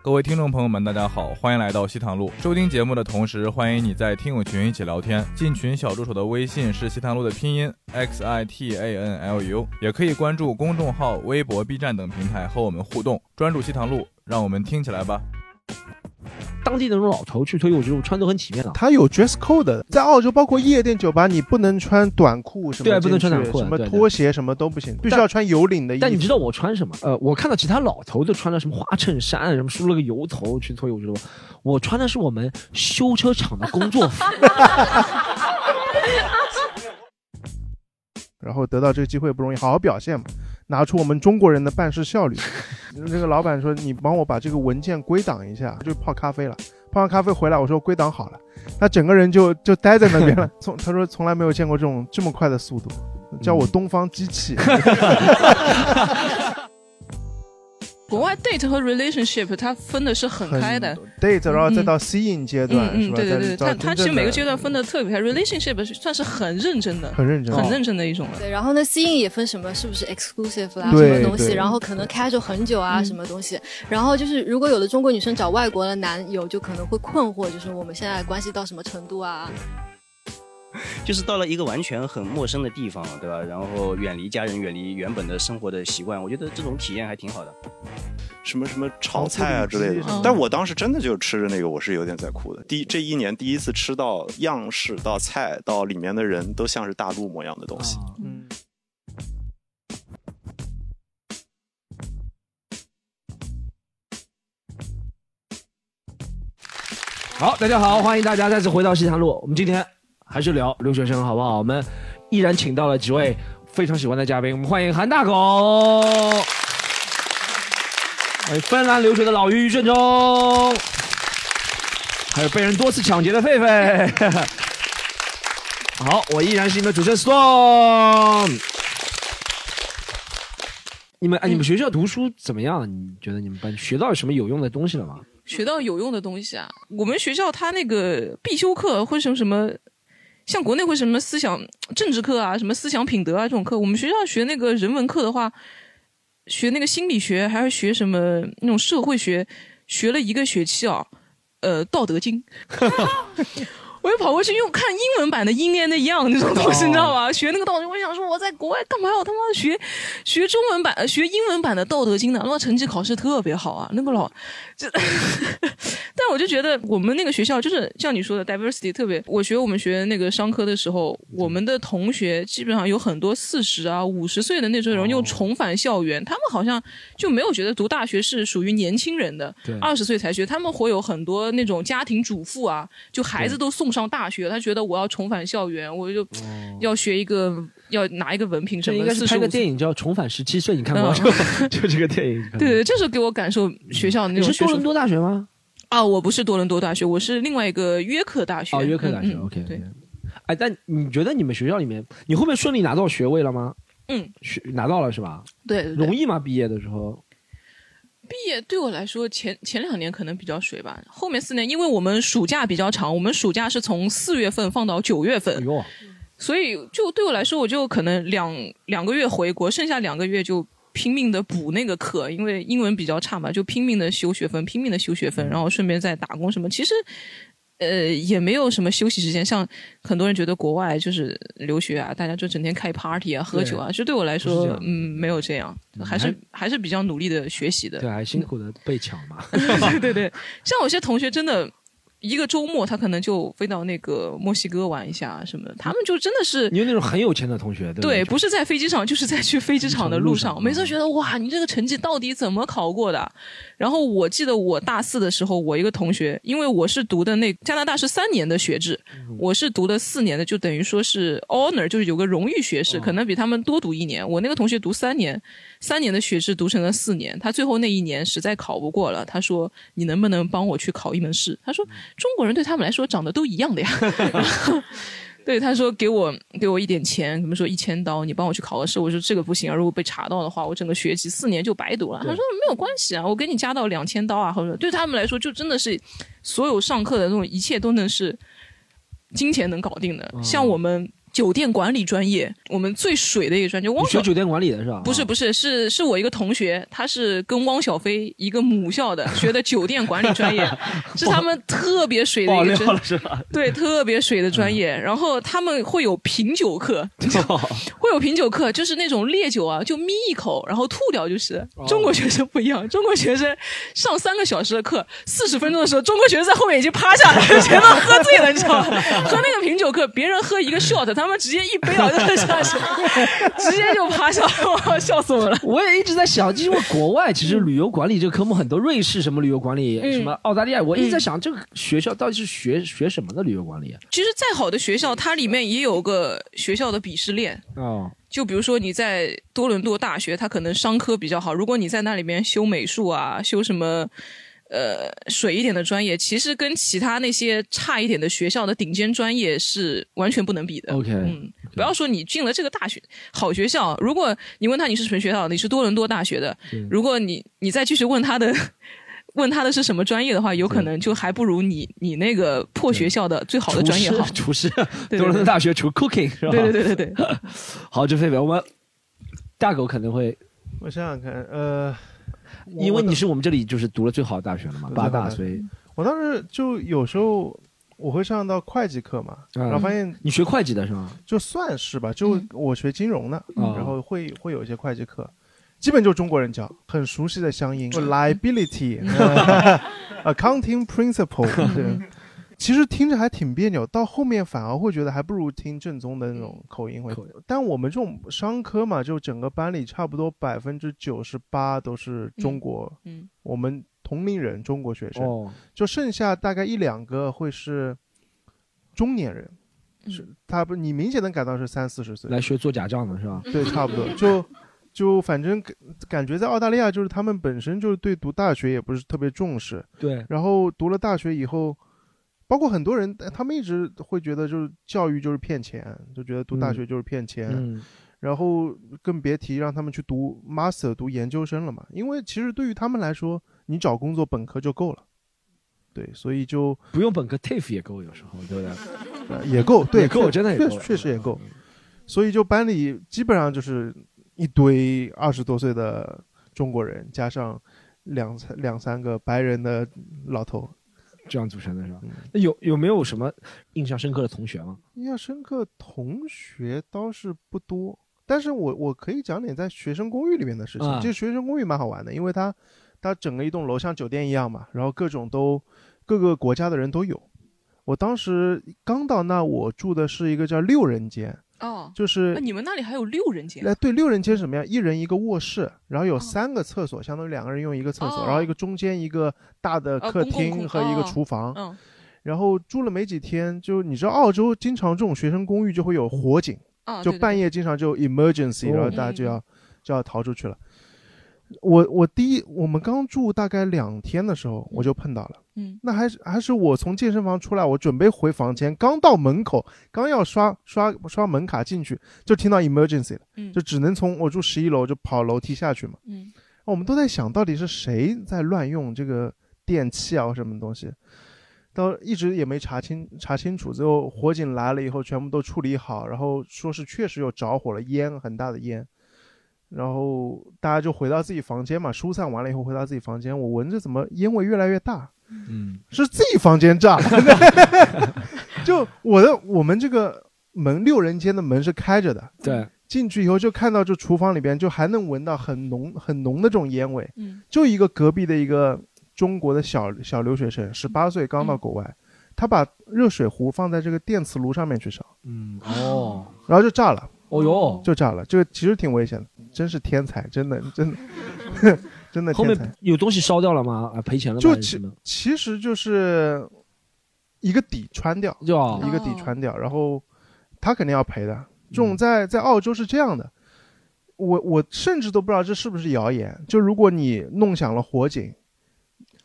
各位听众朋友们，大家好，欢迎来到西塘路。收听节目的同时，欢迎你在听友群一起聊天。进群小助手的微信是西塘路的拼音 x i t a n l u，也可以关注公众号、微博、B 站等平台和我们互动。专注西塘路，让我们听起来吧。当地的那种老头去推，我觉得我穿都很体面了。他有 dress code 的，在澳洲包括夜店酒吧，你不能穿短裤什么，对不能穿短裤什么拖鞋什么都不行，必须要穿有领的衣服。但你知道我穿什么？呃，我看到其他老头都穿了什么花衬衫，什么梳了个油头去推，我知道吗？我穿的是我们修车厂的工作服。然后得到这个机会不容易，好好表现嘛，拿出我们中国人的办事效率。那个老板说：“你帮我把这个文件归档一下。”就泡咖啡了，泡完咖啡回来，我说归档好了，他整个人就就待在那边了。从他说从来没有见过这种这么快的速度，叫我东方机器。国外 date 和 relationship 它分的是很开的。date，然后再到 seeing 阶段，嗯嗯，对对对，它它其实每个阶段分的特别开，relationship 算是很认真的，很认真，很认真的一种了。对，然后呢，seeing 也分什么，是不是 exclusive 啦，什么东西，然后可能 casual 很久啊，嗯什么东西。然后就是，如果有的中国女生找外国的男友，就可能会困惑，就是我们现在关系到什么程度啊？就是到了一个完全很陌生的地方，对吧？然后远离家人，远离原本的生活的习惯，我觉得这种体验还挺好的。什么什么炒菜啊之类的嗯。但我当时真的就吃着那个，我是有点在哭的。第这一年第一次吃到样式到菜到里面的人都像是大陆模样的东西。嗯。好，大家好，欢迎大家再次回到西塘路。我们今天还是聊留学生，好不好？我们依然请到了几位非常喜欢的嘉宾，我们欢迎韩大狗，欢迎芬兰留学的老于于振中，还有被人多次抢劫的狒狒。好，我依然是你们的主持人 Storm。你们哎，你们学校读书怎么样？你觉得你们班学到什么有用的东西了吗？学到有用的东西啊！我们学校它那个必修课会什么什么，像国内会什么思想政治课啊，什么思想品德啊这种课，我们学校学那个人文课的话，学那个心理学，还要学什么那种社会学，学了一个学期啊，呃，《道德经》。我就跑过去用看英文版的《英年的样》那种东西，你知道吗？学那个道德，我想说我在国外干嘛要他妈学学中文版、呃学英文版的《道德经》呢？那成绩考试特别好啊，那个老这，但我就觉得我们那个学校就是像你说的 diversity 特别。我学我们学那个商科的时候，我们的同学基本上有很多四十啊、五十岁的那种人又重返校园，他们好像就没有觉得读大学是属于年轻人的，二十岁才学。他们会有很多那种家庭主妇啊，就孩子都送上大学，他觉得我要重返校园，我就要学一个，要拿一个文凭什么。的应该是拍个电影。叫《重返十七岁》，你看过吗？嗯就 就这个电影。对对，这是给我感受学校那你种是多伦多大学吗？啊，我不是多伦多大学，我是另外一个约克大学。哦，约克大学。OK。对，。哎，但你觉得你们学校里面，你后面顺利拿到学位了吗？嗯，学拿到了是吧？对对对容易吗？毕业的时候？毕业对我来说，前前两年可能比较水吧，后面四年，因为我们暑假比较长，我们暑假是从四月份放到九月哎份，呦，所以就对我来说，我就可能两两个月回国，剩下两个月就拼命的补那个课，因为英文比较差嘛，就拼命的修学分，拼命的修学分，然后顺便再打工什么。其实。呃，也没有什么休息时间，像很多人觉得国外就是留学啊，大家就整天开 party 啊、喝酒啊，就对我来说，嗯，没有这样，还是还是比较努力的学习的。对，还辛苦的被抢嘛。对对对，像有些同学真的。一个周末，他可能就飞到那个墨西哥玩一下什么的，他们就真的是你有那种很有钱的同学，对对，不不是在飞机场，就是在去飞机场的路上。路上每次觉得哇，你这个成绩到底怎么考过的？然后我记得我大四的时候，我一个同学，因为我是读的那加拿大是三年的学制，我是读的四年的，就等于说是 honor，就是有个荣誉学士，可能比他们多读一年。我那个同学读三年，三年的学制读成了四年，他最后那一年实在考不过了，他说：“你能不能帮我去考一门试？”他说：“中国人对他们来说长得都一样的呀。”对，他说给我给我一点钱，怎么说一千刀，你帮我去考个试。我说这个不行啊，如果被查到的话，我整个学期四年就白读了。他说没有关系啊，我给你加到两千刀啊，或者对他们来说就真的是所有上课的那种一切都能是金钱能搞定的。像我们酒店管理专业，我们最水的一个专业。汪学酒店管理的是吧？不是不是是是我一个同学，他是跟汪小菲一个母校的，学的酒店管理专业，是他们特别水的一个专业？对，特别水的专业。然后他们会有品酒课，会有品酒课，就是那种烈酒啊，就眯一口，然后吐掉就是。中国学生不一样，中国学生上三个小时的课，四十分钟的时候，中国学生在后面已经趴下了，全都喝醉了，你知道吗？喝那个品酒课，别人喝一个 shot，他们直接一杯倒就喝下去，直接就趴下了，哇笑死我了。我也一直在想，因为国外其实旅游管理这个科目很多，瑞士什么旅游管理，嗯什么澳大利亚，我一直在想这个学校到底是学学什么的旅游管理啊？其实再好的学校，它里面也有个学校的鄙视链。哦，就比如说你在多伦多大学，它可能商科比较好。如果你在那里面修美术啊，修什么呃水一点的专业，其实跟其他那些差一点的学校的顶尖专业是完全不能比的。OK 嗯，不要说你进了这个大学好学校，如果你问他你是什么学校，你是多伦多大学的，如果你你再继续问他的。问他的是什么专业的话，有可能就还不如你你那个破学校的最好的专业好。厨师，多伦多大学厨 cooking 是吧？对对对对对。好，这狒狒，我们大狗可能会，我想想看，呃，我因为你是我们这里就是读了最好的大学了嘛，对八大，所以我当时就有时候我会上到会计课嘛，嗯然后发现你学会计的是吗？就算是吧，就我学金融的，嗯然后会会有一些会计课，基本就中国人教，很熟悉的乡音，liability，呃 accounting principle，对。其实听着还挺别扭，到后面反而会觉得还不如听正宗的那种口音会。但我们这种商科嘛，就整个班里差不多百分之九十八都是中国，嗯。我们同龄人中国学生，哦，就剩下大概一两个会是中年人，是他不，你明显能感到是三四十岁，来学做假账的是吧？对，差不多，就就反正感感觉在澳大利亚，就是他们本身就是对读大学也不是特别重视，对，然后读了大学以后，包括很多人，他们一直会觉得就是教育就是骗钱，就觉得读大学就是骗钱，嗯，然后更别提让他们去读 master 读研究生了嘛，因为其实对于他们来说，你找工作本科就够了。对，所以就不用本科 TAFE 也够，有时候对不对？呃也够，对，也够真的也够确实也够。所以就班里基本上就是一堆二十多岁的中国人，加上两三两三个白人的老头。这样组成的是吧？嗯那有有没有什么印象深刻的同学吗？印象深刻同学倒是不多，但是我我可以讲点在学生公寓里面的事情。啊这学生公寓蛮好玩的，因为它它整个一栋楼像酒店一样嘛，然后各种都各个国家的人都有。我当时刚到那，我住的是一个叫六人间，哦，就是那你们那里还有六人间？哎，对，六人间是什么样？一人一个卧室，然后有三个厕所，相当于两个人用一个厕所，哦然后一个中间一个大的客呃公共空厅和一个哦厨房。嗯，然后住了没几天，就你知道澳洲经常这种学生公寓就会有火警，啊，就对对半夜经常就 emergency，哦然后大家就要就要逃出去了。我我第一我们刚住大概两天的时候，我就碰到了。嗯，那还是还是我从健身房出来，我准备回房间，刚到门口，刚要刷刷刷门卡进去，就听到 emergency 了，嗯就只能从我住十一楼就跑楼梯下去嘛。嗯我们都在想到底是谁在乱用这个电器啊或什么东西，到一直也没查清查清楚。最后火警来了以后，全部都处理好，然后说是确实有着火了，烟很大的烟。然后大家就回到自己房间嘛，疏散完了以后回到自己房间，我闻着怎么烟味越来越大，嗯，是自己房间炸。就我的我们这个门六人间的门是开着的，对，进去以后就看到这厨房里边就还能闻到很浓很浓的这种烟味，嗯。就一个隔壁的一个中国的小小留学生，十八岁刚到国外，他把热水壶放在这个电磁炉上面去烧，嗯，哦，然后就炸了，哦哟，就炸了，这个其实挺危险的，真是天才，真的真的 真的后天才面。有东西烧掉了吗？啊，赔钱了吗？就其还是什么其实就是一个底穿掉，就啊一个底穿掉，然后他肯定要赔的。这嗯种在在澳洲是这样的，我我甚至都不知道这是不是谣言。就如果你弄响了火警，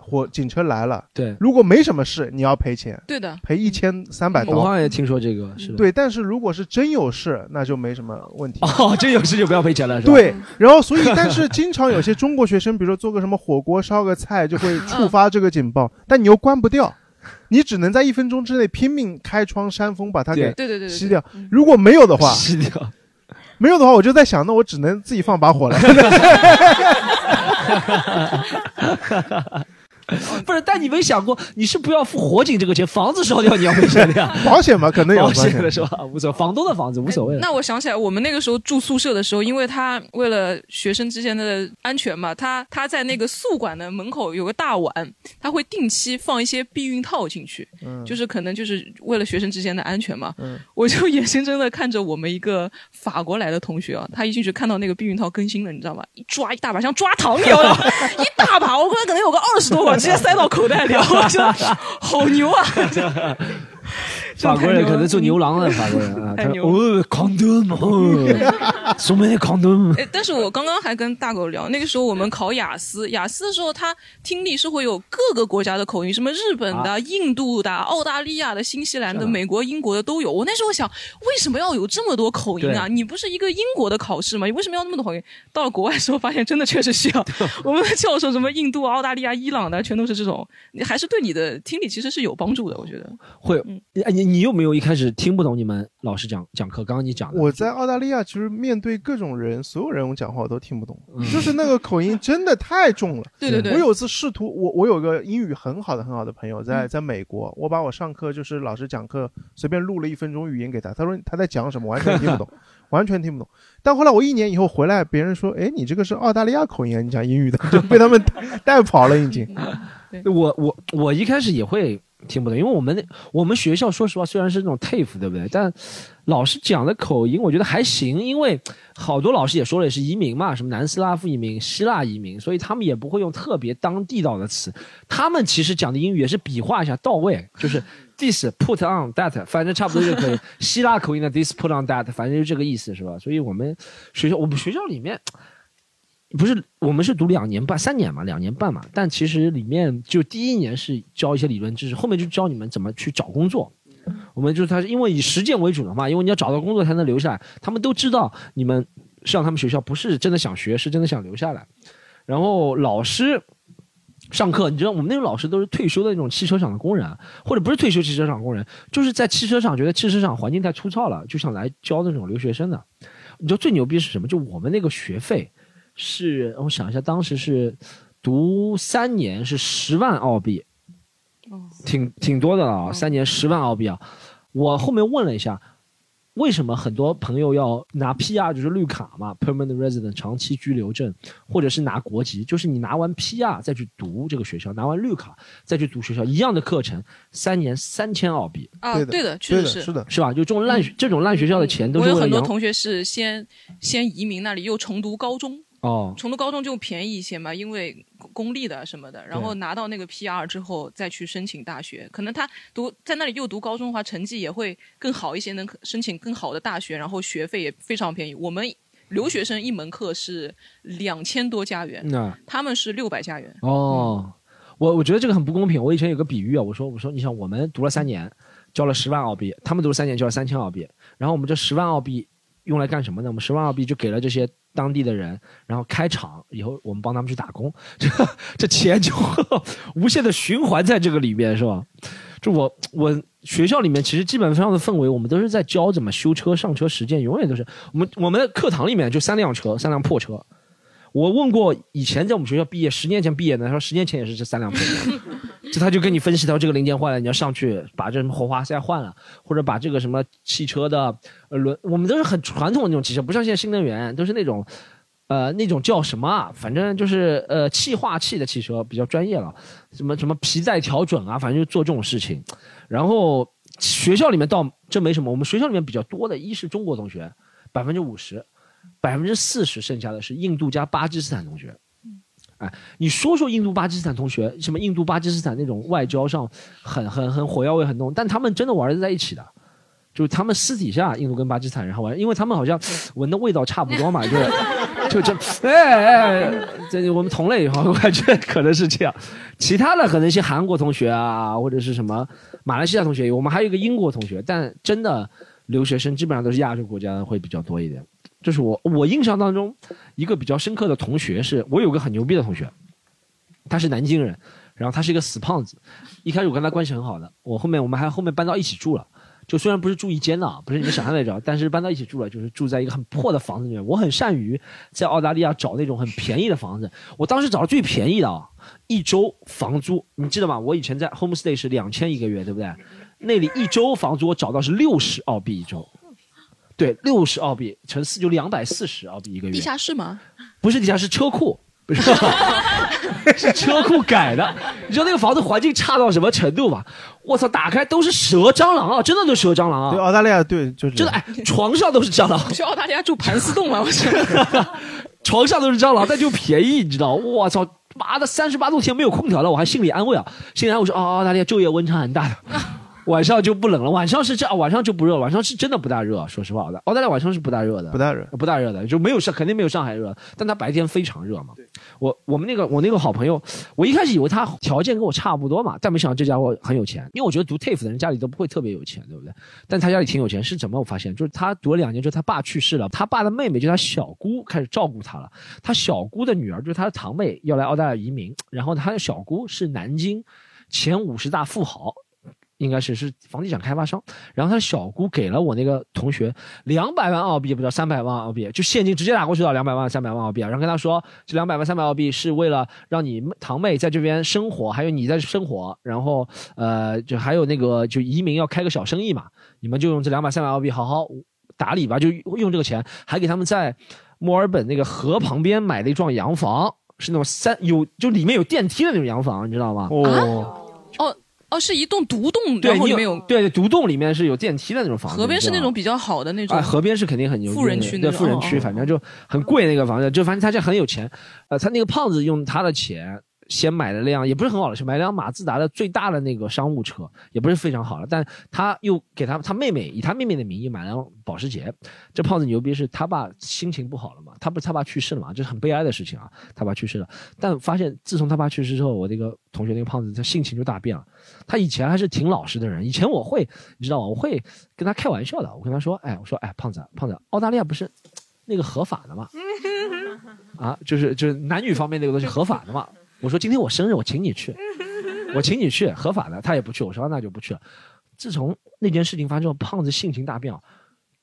火警车来了，对，如果没什么事，你要赔钱，对的，赔一千三百刀。我好像也听说这个，是的。对，但是如果是真有事，那就没什么问题。哦，真有事就不要赔钱了，是吧？对，然后所以，但是经常有些中国学生，比如说做个什么火锅、烧个菜，就会触发这个警报，但你又关不掉，你只能在一分钟之内拼命开窗扇风把它给对对对对吸掉嗯。如果没有的话，吸掉。没有的话，我就在想，那我只能自己放把火了。不是，但你没想过，你是不要付火警这个钱，房子烧掉你要赔钱的呀？保险嘛，可能有保 保险险的是吧？无所谓，房东的房子无所谓的。那我想起来，我们那个时候住宿舍的时候，因为他为了学生之间的安全嘛，他他在那个宿管的门口有个大碗，他会定期放一些避孕套进去，嗯就是可能就是为了学生之间的安全嘛。嗯我就眼睁睁的看着我们一个法国来的同学啊，他一进去看到那个避孕套更新了，你知道吗？一抓一大把，像抓糖一样，一大把，我可能可能有个二十多管，直接塞到口袋里，我觉得 好牛啊！法国人可能做牛郎的 法国人啊，他说哦，condom，哦，什么 condom？哎，但是我刚刚还跟大狗聊，那个时候我们考雅思，雅思的时候他听力是会有各个国家的口音，什么日本的、啊印度的、澳大利亚的、新西兰的、美国、英国的都有。我那时候想，为什么要有这么多口音啊？你不是一个英国的考试吗？你为什么要那么多口音？到了国外的时候，发现真的确实需要。我们的教授什么印度、澳大利亚、伊朗的，全都是这种，你还是对你的听力其实是有帮助的，我觉得。会嗯，哎你你有没有一开始听不懂你们老师讲讲课？刚刚你讲的，我在澳大利亚，其实面对各种人，所有人我讲话我都听不懂，嗯就是那个口音真的太重了。对对对，我有次试图，我我有个英语很好的很好的朋友嗯在在美国，我把我上课就是老师讲课随便录了一分钟语音给他，他说他在讲什么完全听不懂，完全听不懂。但后来我一年以后回来，别人说，哎，你这个是澳大利亚口音啊，你讲英语的，就被他们带跑了已经。我我我一开始也会听不懂，因为我们我们学校说实话虽然是那种 TAFE 对不对？但老师讲的口音我觉得还行，因为好多老师也说了也是移民嘛，什么南斯拉夫移民、希腊移民，所以他们也不会用特别当地道的词。他们其实讲的英语也是比划一下到位，就是 this put on that，反正差不多就可以。希腊口音的 this put on that，反正就这个意思是吧？所以我们学校我们学校里面。不是，我们是读两年半、三年嘛，两年半嘛。但其实里面就第一年是教一些理论知识，后面就教你们怎么去找工作。我们就是他，因为以实践为主的嘛，因为你要找到工作才能留下来。他们都知道你们上他们学校不是真的想学，是真的想留下来。然后老师上课，你知道我们那种老师都是退休的那种汽车厂的工人，或者不是退休汽车厂工人，就是在汽车厂觉得汽车厂环境太粗糙了，就想来教那种留学生的。你知道最牛逼是什么？就我们那个学费。是我想一下，当时是读三年是十万澳币，挺挺多的了啊，三年十万澳币啊。我后面问了一下，为什么很多朋友要拿 PR 就是绿卡嘛，permanent resident 长期居留证，或者是拿国籍，就是你拿完 PR 再去读这个学校，拿完绿卡再去读学校一样的课程，三年三千澳币啊，对的对的，确，实是。是的，是吧？就这种烂这种烂学校的钱都我有很多同学是先先移民那里，又重读高中，哦，重读高中就便宜一些嘛，因为公立的什么的，然后拿到那个 PR 之后再去申请大学，可能他读在那里又读高中的话，成绩也会更好一些，能申请更好的大学，然后学费也非常便宜。我们留学生一门课是两千多加元，那他们是六百加元。哦，我我觉得这个很不公平。我以前有个比喻啊，我说我说你想我们读了三年，交了十万澳币，他们读了三年交了三千澳币，然后我们这十万澳币用来干什么呢？我们十万澳币就给了这些当地的人，然后开厂以后我们帮他们去打工，这这钱就 无限的循环在这个里面，是吧？就我我学校里面其实基本上的氛围，我们都是在教怎么修车、上车实践，永远都是我们我们的课堂里面就三辆车，三辆破车。我问过以前在我们学校毕业十年前毕业的，他说十年前也是这三辆破车。就他就跟你分析，他说这个零件坏了，你要上去把这什么火花塞换了，或者把这个什么汽车的呃轮，我们都是很传统的那种汽车，不像现在新能源，都是那种。呃，那种叫什么啊？反正就是呃，气化器的汽车比较专业了，什么什么皮带调准啊，反正就做这种事情。然后学校里面倒这没什么，我们学校里面比较多的，一是中国同学，百分之五十，百分之四十剩下的是印度加巴基斯坦同学。哎，你说说印度巴基斯坦同学，什么印度巴基斯坦那种外交上很很很火药味很浓，但他们真的玩的在一起的。就是他们私底下印度跟巴基斯坦人还玩，因为他们好像闻的味道差不多嘛，就是 就这哎哎，这我们同类哈，我感觉可能是这样。其他的可能一些韩国同学啊，或者是什么马来西亚同学，我们还有一个英国同学，但真的留学生基本上都是亚洲国家的会比较多一点。就是我我印象当中一个比较深刻的同学是，我有个很牛逼的同学，他是南京人，然后他是一个死胖子，一开始我跟他关系很好的，我后面我们还后面搬到一起住了。就虽然不是住一间的，不是你们想象那种，但是搬到一起住了，就是住在一个很破的房子里面。我很善于在澳大利亚找那种很便宜的房子，我当时找到最便宜的啊，一周房租，你记得吗？我以前在 homestay 是两千一个月，对不对？那里一周房租我找到是六十澳币一周，对，六十澳币乘四就两百四十澳币一个月。地下室吗？不是地下室，车库。不是，是车库改的。你知道那个房子环境差到什么程度吗？我操，打开都是蛇蟑螂啊，真的都蛇蟑螂啊。对，澳大利亚对就是真的，哎，床上都是蟑螂。去澳大利亚住盘丝洞吗？我去，床上都是蟑螂，但就便宜，你知道？我操，妈的，三十八度天没有空调了，我还心里安慰啊，心里安慰说，哦，澳大利亚昼夜温差很大的。晚上就不冷了，晚上是这样，晚上就不热，晚上是真的不大热。说实话，的澳大利亚晚上是不大热的，不大热，不大热的，就没有上，肯定没有上海热，但它白天非常热嘛。我我们那个我那个好朋友，我一开始以为他条件跟我差不多嘛，但没想到这家伙很有钱，因为我觉得读 TAFE 的人家里都不会特别有钱，对不对？但他家里挺有钱，是怎么我发现？就是他读了两年之后，他爸去世了，他爸的妹妹就他小姑开始照顾他了。他小姑的女儿就是他的堂妹，要来澳大利亚移民，然后他的小姑是南京前五十大富豪。应该是是房地产开发商，然后他的小姑给了我那个同学两百万澳币，不知道三百万澳币，就现金直接打过去了两百万三百万澳币，然后跟他说这两百万三百澳币是为了让你堂妹在这边生活，还有你在生活，然后呃就还有那个就移民要开个小生意嘛，你们就用这两百三百澳币好好打理吧，就用这个钱，还给他们在墨尔本那个河旁边买了一幢洋房，是那种三有就里面有电梯的那种洋房，你知道吗？哦。哦，是一栋独栋，然后里面有对对，独栋里面是有电梯的那种房子。河边是那种比较好的那种。啊，河边是肯定很牛。富人区对富人区，反正就很贵那个房子，就反正他家很有钱。呃，他那个胖子用他的钱。先买了辆也不是很好的车，买辆马自达的最大的那个商务车，也不是非常好了。但他又给他他妹妹以他妹妹的名义买了保时捷。这胖子牛逼是他爸心情不好了嘛？他不是他爸去世了嘛？这是很悲哀的事情啊！他爸去世了，但发现自从他爸去世之后，我那个同学那个胖子他性情就大变了。他以前还是挺老实的人，以前我会你知道吗？我会跟他开玩笑的，我跟他说：“哎，我说哎，胖子胖子，澳大利亚不是那个合法的嘛？啊，就是就是男女方面那个东西合法的嘛。”我说今天我生日，我请你去，我请你去，合法的。他也不去，我说那就不去了。自从那件事情发生之后，胖子性情大变啊，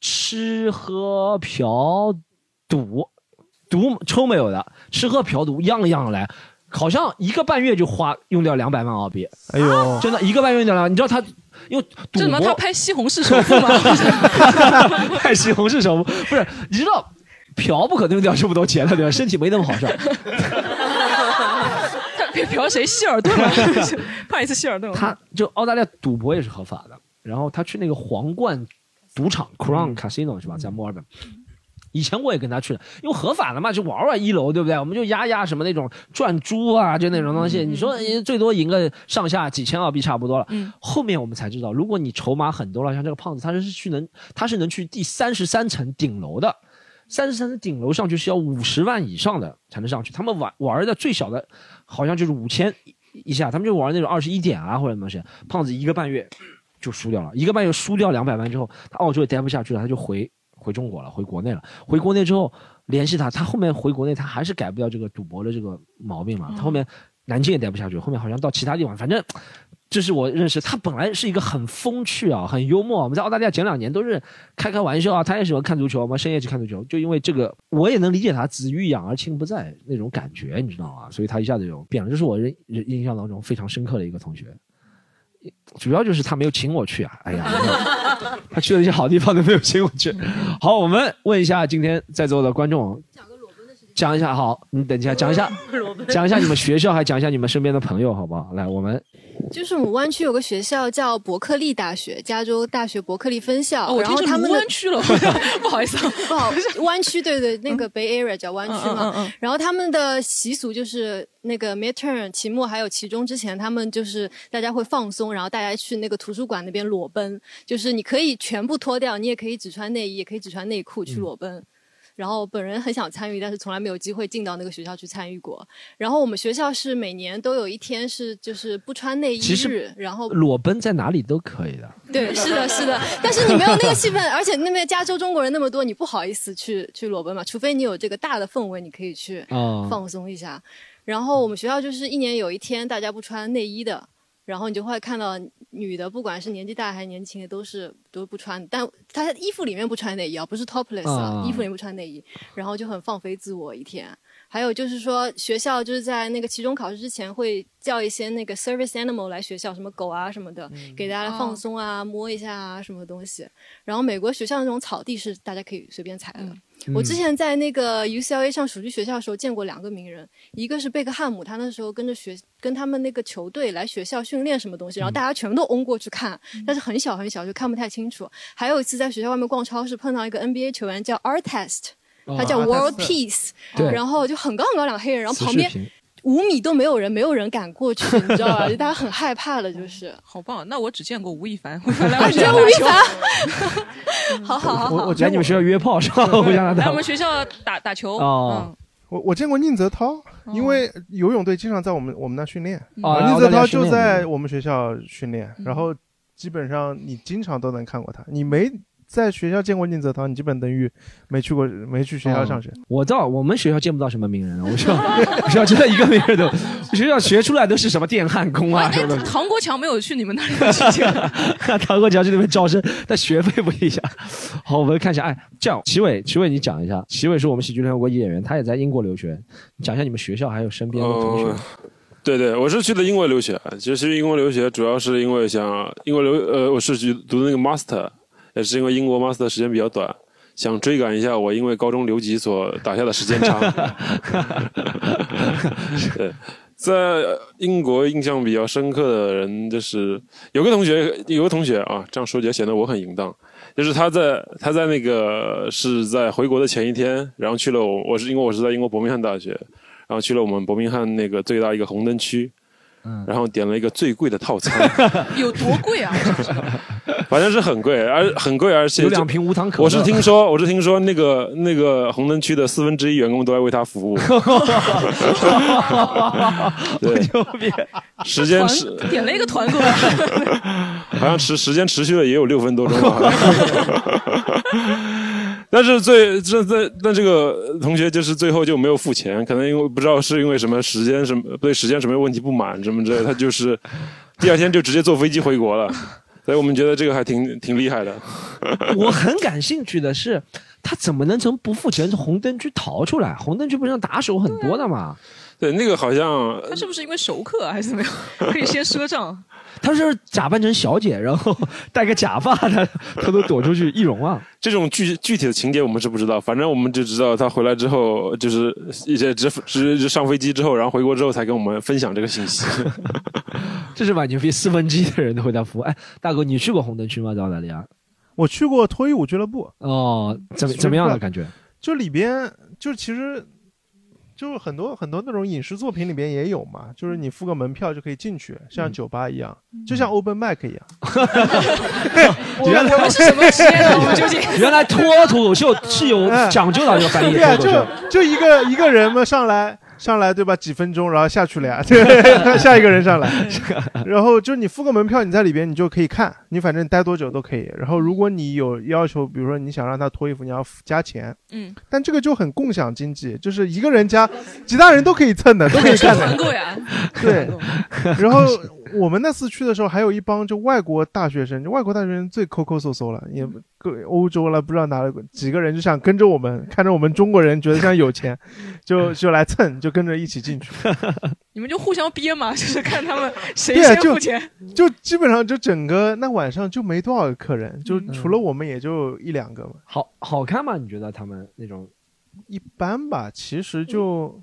吃喝嫖赌，赌抽没有的，吃喝嫖赌样样来，好像一个半月就花用掉两百万澳币。哎呦，真的一个半月用掉两，你知道他因为这什么？他拍《西红柿首富》吗？拍《西红柿首富》不是？你知道嫖不可能用掉这么多钱的，对吧？身体没那么好，是吧？嫖谁？希尔顿吗？怕一次希尔顿。他就澳大利亚赌博也是合法的，然后他去那个皇冠赌场 Crown Casino 是吧，在墨尔本。以前我也跟他去的，因为合法的嘛，就玩玩一楼，对不对？我们就压压什么那种转珠啊，就那种东西。你说最多赢个上下几千澳币差不多了。后面我们才知道，如果你筹码很多了，像这个胖子，他是去能，他是能去第三十三层顶楼的。三十三层顶楼上去是要五十万以上的才能上去。他们玩玩的最小的，好像就是五千一下。他们就玩那种二十一点啊或者什么东西。胖子一个半月就输掉了，一个半月输掉两百万之后，他澳洲也待不下去了，他就回回中国了，回国内了。回国内之后联系他，他后面回国内他还是改不掉这个赌博的这个毛病嘛。他后面南京也待不下去，后面好像到其他地方，反正。这是我认识他，本来是一个很风趣啊，很幽默。我们在澳大利亚前两年都是开开玩笑啊，他也喜欢看足球，我们深夜去看足球。就因为这个，我也能理解他子欲养而亲不在那种感觉，你知道吗？所以他一下子就变了。这是我印印象当中非常深刻的一个同学。主要就是他没有请我去啊，哎呀，他去了一些好地方都没有请我去。好，我们问一下今天在座的观众。讲一下好，你等一下讲一下，讲一下你们学校，还讲一下你们身边的朋友，好不好？来，我们就是我们湾区有个学校叫伯克利大学，加州大学伯克利分校。我听成湾区了，不好意思，不好，湾区对对，那个 Bay Area 叫湾区嘛。然后他们的习俗就是那个 midterm 期末还有期中之前，他们就是大家会放松，然后大家去那个图书馆那边裸奔，就是你可以全部脱掉，你也可以只穿内衣，也可以只穿内裤去裸奔。然后本人很想参与，但是从来没有机会进到那个学校去参与过。然后我们学校是每年都有一天是就是不穿内衣日，然后裸奔在哪里都可以的。对，是的，是的。但是你没有那个气氛，而且那边加州中国人那么多，你不好意思去去裸奔嘛？除非你有这个大的氛围，你可以去放松一下。然后我们学校就是一年有一天大家不穿内衣的，然后你就会看到女的，不管是年纪大还是年轻的，都是都不穿，但她衣服里面不穿内衣啊，不是 topless 啊，衣服里面不穿内衣，然后就很放飞自我一天。还有就是说，学校就是在那个期中考试之前会叫一些那个 service animal 来学校，什么狗啊什么的，给大家放松啊，摸一下啊什么东西。然后美国学校那种草地是大家可以随便踩的。我之前在那个 UCLA 上暑期学校的时候见过两个名人，一个是贝克汉姆，他那时候跟着学跟他们那个球队来学校训练什么东西，然后大家全部都嗡过去看，但是很小很小就看不太清楚。还有一次在学校外面逛超市，碰到一个 NBA 球员叫 Artest。他叫 World Peace，然后就很高很高两个黑人，然后旁边五米都没有人，没有人敢过去，你知道吧？就大家很害怕的，就是。好棒。那我只见过吴亦凡，我见吴亦凡，好好好，我我在你们学校约炮是吧？来我们学校打打球。哦，我我见过宁泽涛，因为游泳队经常在我们我们那训练，宁泽涛就在我们学校训练，然后基本上你经常都能看过他，你没。在学校见过宁泽涛，你基本等于没去过，没去学校上学。我到我们学校见不到什么名人，我学校学校就在一个名人都，学校学出来都是什么电焊工啊 什么的。唐国强没有去你们那里去 唐国强去那边招生，但学费不一样。好，我们看一下，哎，这样，齐伟，齐伟，你讲一下，齐伟是我们喜剧联合国一演员，他也在英国留学，讲一下你们学校还有身边的同学。对对，我是去的英国留学，其实去英国留学主要是因为想英国留，呃，我是去读的那个 master。也是因为英国 master 时间比较短，想追赶一下我因为高中留级所打下的时间差。对，在英国印象比较深刻的人就是有个同学，有个同学啊，这样说起来显得我很淫荡。就是他在他在那个是在回国的前一天，然后去了我我是因为我是在英国伯明翰大学，然后去了我们伯明翰那个最大一个红灯区。然后点了一个最贵的套餐，有多贵啊？反正是很贵，而很贵，而且有两瓶无糖可乐。我是听说，我是听说那个那个红灯区的四分之一员工都在为他服务。对，时间是点了一个团购，好像持时间持续了也有六分多钟吧。但是最这这那这个同学就是最后就没有付钱，可能因为不知道是因为什么时间什么对时间什么问题不满什么之类，他就是第二天就直接坐飞机回国了，所以我们觉得这个还挺挺厉害的。我很感兴趣的是，他怎么能从不付钱的红灯区逃出来？红灯区不是打手很多的吗？对，那个好像他是不是因为熟客还是怎么样？可以先赊账。他是假扮成小姐，然后戴个假发，他偷偷躲出去易容啊。这种具具体的情节我们是不知道，反正我们就知道他回来之后，就是一些直直上飞机之后，然后回国之后才跟我们分享这个信息。这是蛮牛逼四分之一的人都会在服务。哎，大哥，你去过红灯区吗？在澳大利亚？我去过脱衣舞俱乐部。哦，怎么怎么样的感觉？就里边，就其实。就是很多很多那种影视作品里边也有嘛，就是你付个门票就可以进去，像酒吧一样，就像 open mic 一样。原来是什么职业呢？我们 究竟原来脱脱口秀是有讲究的，这个翻译。对啊，就就一个一个人嘛上来。上来对吧？几分钟，然后下去了呀。下一个人上来，然后就你付个门票，你在里边你就可以看，你反正待多久都可以。然后如果你有要求，比如说你想让他脱衣服，你要加钱。嗯。但这个就很共享经济，就是一个人加，其他人都可以蹭的，都可以看的。对。然后我们那次去的时候，还有一帮就外国大学生，就外国大学生最抠抠搜搜了，也。各欧洲了，不知道哪几个人就想跟着我们，看着我们中国人觉得像有钱，就就来蹭，就跟着一起进去。你们就互相憋嘛，就是 看他们 谁先付钱。就基本上就整个那晚上就没多少个客人，就除了我们也就一两个嘛。好好看吗？你觉得他们那种一般吧？其实就。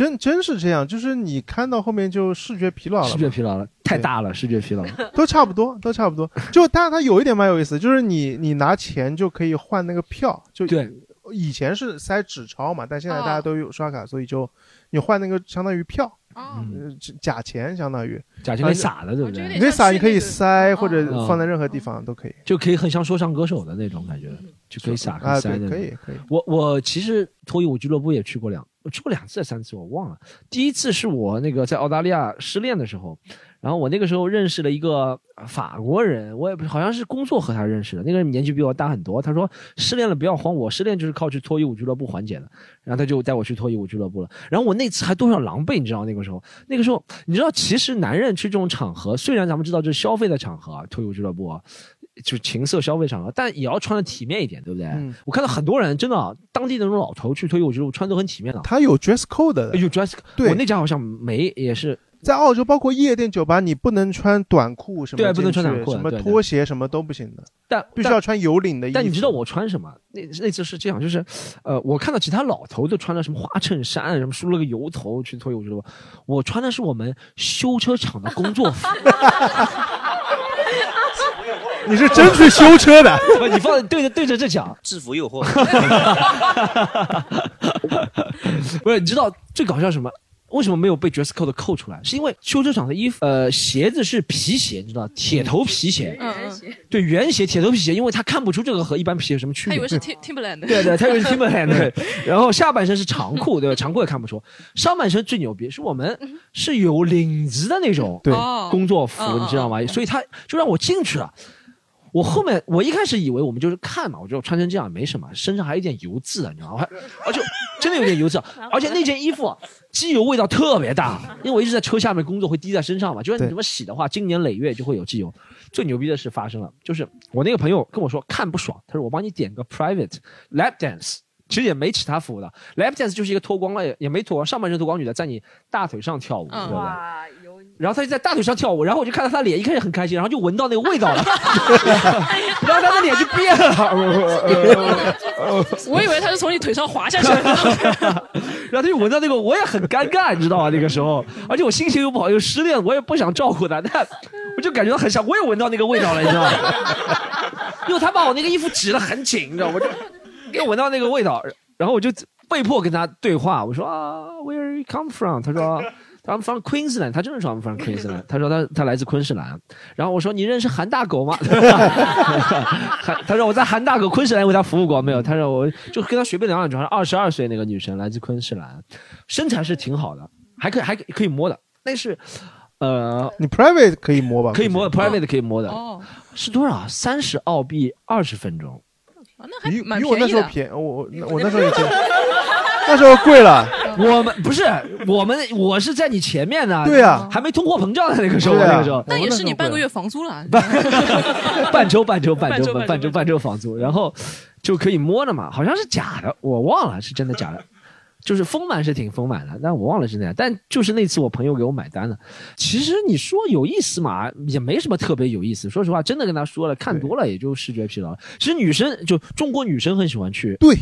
真真是这样，就是你看到后面就视觉疲劳了，视觉疲劳了，太大了，视觉疲劳，都差不多，都差不多。就但是它有一点蛮有意思，就是你你拿钱就可以换那个票，就对，以前是塞纸钞嘛，但现在大家都有刷卡，所以就你换那个相当于票，嗯，假钱相当于假钱可以撒的，对不对？你可以撒，你可以塞或者放在任何地方都可以，就可以很像说唱歌手的那种感觉，就可以撒可以塞的，可以可以。我我其实脱衣舞俱乐部也去过两。我去过两次还是三次，我忘了。第一次是我那个在澳大利亚失恋的时候，然后我那个时候认识了一个法国人，我也不好像是工作和他认识的。那个人年纪比我大很多，他说失恋了不要慌，我失恋就是靠去脱衣舞俱乐部缓解的。然后他就带我去脱衣舞俱乐部了。然后我那次还多少狼狈，你知道那个时候，那个时候你知道，其实男人去这种场合，虽然咱们知道这是消费的场合啊，脱衣舞俱乐部啊。就情色消费场合，但也要穿的体面一点，对不对？我看到很多人真的，当地的那种老头去脱衣舞俱乐部穿都很体面的。他有 dress code 的，有 dress。code，我那家好像没，也是在澳洲，包括夜店酒吧，你不能穿短裤什么，对，不能穿短裤，什么拖鞋什么都不行的。但必须要穿有领的衣服。但你知道我穿什么？那那次是这样，就是，呃，我看到其他老头都穿了什么花衬衫，什么梳了个油头去脱衣舞俱乐部，我穿的是我们修车厂的工作服。你是真去修车的？你放对着对着这讲，制服诱惑。不是，你知道最搞笑什么？为什么没有被 dress code 扣出来？是因为修车厂的衣服，呃，鞋子是皮鞋，你知道，铁头皮鞋。嗯嗯。对，圆鞋，铁头皮鞋，因为他看不出这个和一般皮鞋有什么区别。他以为是 Timberland。对对，他以为是 Timberland。对。然后下半身是长裤，对吧？长裤也看不出。上半身最牛逼，是我们是有领子的那种对工作服，你知道吗？所以他就让我进去了。我后面我一开始以为我们就是看嘛，我就穿成这样没什么，身上还有点油渍啊，你知道吗？而且真的有点油渍，而且那件衣服机油味道特别大，因为我一直在车下面工作，会滴在身上嘛。就是你怎么洗的话，经年累月就会有机油。最牛逼的事发生了，就是我那个朋友跟我说看不爽，他说我帮你点个 private lap dance，其实也没其他服务的，lap dance 就是一个脱光了也没脱光上半身脱光女的在你大腿上跳舞，对不对？然后他就在大腿上跳舞，然后我就看到他脸，一开始很开心，然后就闻到那个味道了，然后他的脸就变了。我以为他是从你腿上滑下去的，然后他就闻到那个，我也很尴尬，你知道吗？那个时候，而且我心情又不好，又失恋，我也不想照顾他，但我就感觉到很像，我也闻到那个味道了，你知道吗？因为他把我那个衣服挤得很紧，你知道，我就又闻到那个味道，然后我就被迫跟他对话，我说啊，Where you come from？他说。他们 from Queensland，他真的说 I'm from Queensland。他说他他来自昆士兰。然后我说你认识韩大狗吗？他说我在韩大狗昆士兰为他服务过没有？他说我就跟他随便聊两句。二十二岁那个女生来自昆士兰，身材是挺好的，还可以还可以摸的。但是，呃，你 private 可以摸吧？可以摸，private 可以摸的。哦，是多少？三十澳币二十分钟。那还蛮比我那时候便宜。我我我那时候已经。那时候贵了，我们不是我们，我是在你前面呢。对呀，还没通货膨胀的那个时候，那个时候。那也是你半个月房租了。半周，半周，半周，半周，半周房租，然后就可以摸了嘛？好像是假的，我忘了是真的假的。就是丰满是挺丰满的，但我忘了是那样。但就是那次我朋友给我买单了。其实你说有意思嘛，也没什么特别有意思。说实话，真的跟他说了，看多了也就视觉疲劳。其实女生就中国女生很喜欢去。对。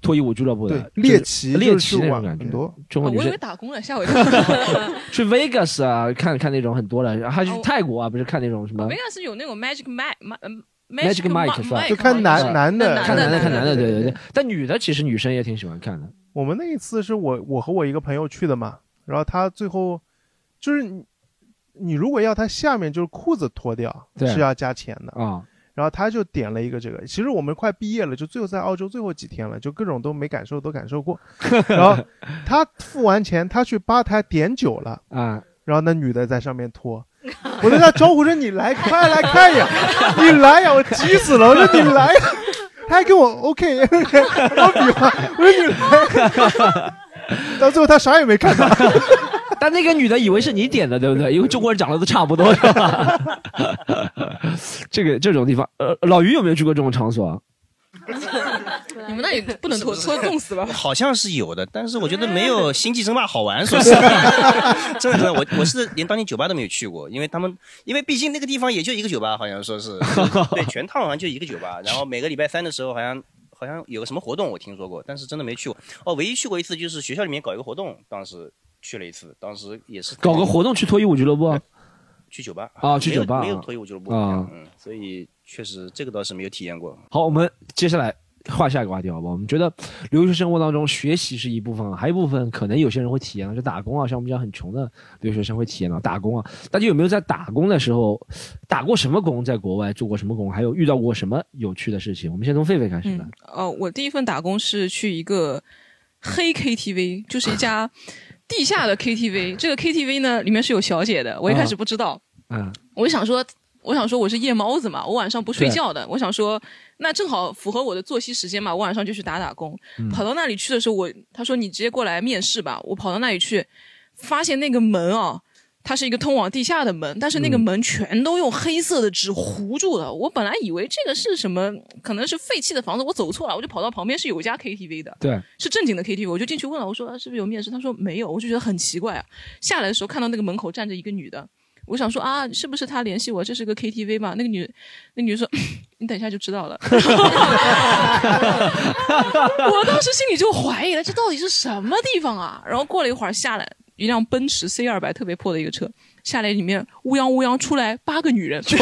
脱衣舞俱乐部的猎奇，猎奇那种感觉，很多。我以为打工了，吓我一跳。去 Vegas 啊，看看那种很多的，还去泰国啊，不是看那种什么？Vegas 有那种 Magic Mike，Magic Mike 是吧？就看男男的，看男的，看男的，对对对。但女的其实女生也挺喜欢看的。我们那一次是我我和我一个朋友去的嘛，然后他最后就是你你如果要他下面就是裤子脱掉是要加钱的啊。然后他就点了一个这个，其实我们快毕业了，就最后在澳洲最后几天了，就各种都没感受，都感受过。然后他付完钱，他去吧台点酒了啊，然后那女的在上面拖，我在那招呼着你来，快来看呀，你来呀，我急死了，我说你来，他还跟我 OK，我比划，我说你来，到最后他啥也没看到。但那个女的以为是你点的，对不对？因为中国人长得都差不多，是吧？这个这种地方，呃，老于有没有去过这种场所？你们那里不能拖拖冻死了。好像是有的，但是我觉得没有《星际争霸》好玩，说实话。真的真的，我我是连当年酒吧都没有去过，因为他们，因为毕竟那个地方也就一个酒吧，好像说是，对，全趟好像就一个酒吧。然后每个礼拜三的时候，好像好像有个什么活动，我听说过，但是真的没去过。哦，唯一去过一次就是学校里面搞一个活动，当时。去了一次，当时也是搞个活动去脱衣舞俱乐部，去酒吧啊，去酒吧没有脱衣舞俱乐部啊，嗯，所以确实这个倒是没有体验过。好，我们接下来换下一个话题，好不好？我们觉得留学生活当中学习是一部分，还有一部分可能有些人会体验到就打工啊，像我们这样很穷的留学生会体验到打工啊。大家有没有在打工的时候打过什么工？在国外做过什么工？还有遇到过什么有趣的事情？我们先从狒狒开始吧。哦，我第一份打工是去一个。黑 KTV，就是一家地下的 KTV。这个 KTV 呢，里面是有小姐的。我一开始不知道，嗯，我就想说，我想说我是夜猫子嘛，我晚上不睡觉的。我想说，那正好符合我的作息时间嘛，我晚上就去打打工。跑到那里去的时候，我他说你直接过来面试吧。我跑到那里去，发现那个门啊。它是一个通往地下的门，但是那个门全都用黑色的纸糊住了。我本来以为这个是什么，可能是废弃的房子，我走错了，我就跑到旁边是有一家 KTV 的，对，是正经的 KTV，我就进去问了，我说是不是有面试？他说没有，我就觉得很奇怪啊。下来的时候看到那个门口站着一个女的，我想说啊，是不是她联系我？这是个 KTV 嘛？那个女，那女的说，你等一下就知道了。我当时心里就怀疑了，这到底是什么地方啊？然后过了一会儿下来。一辆奔驰 C 二百特别破的一个车，下来里面乌泱乌泱出来八个女人，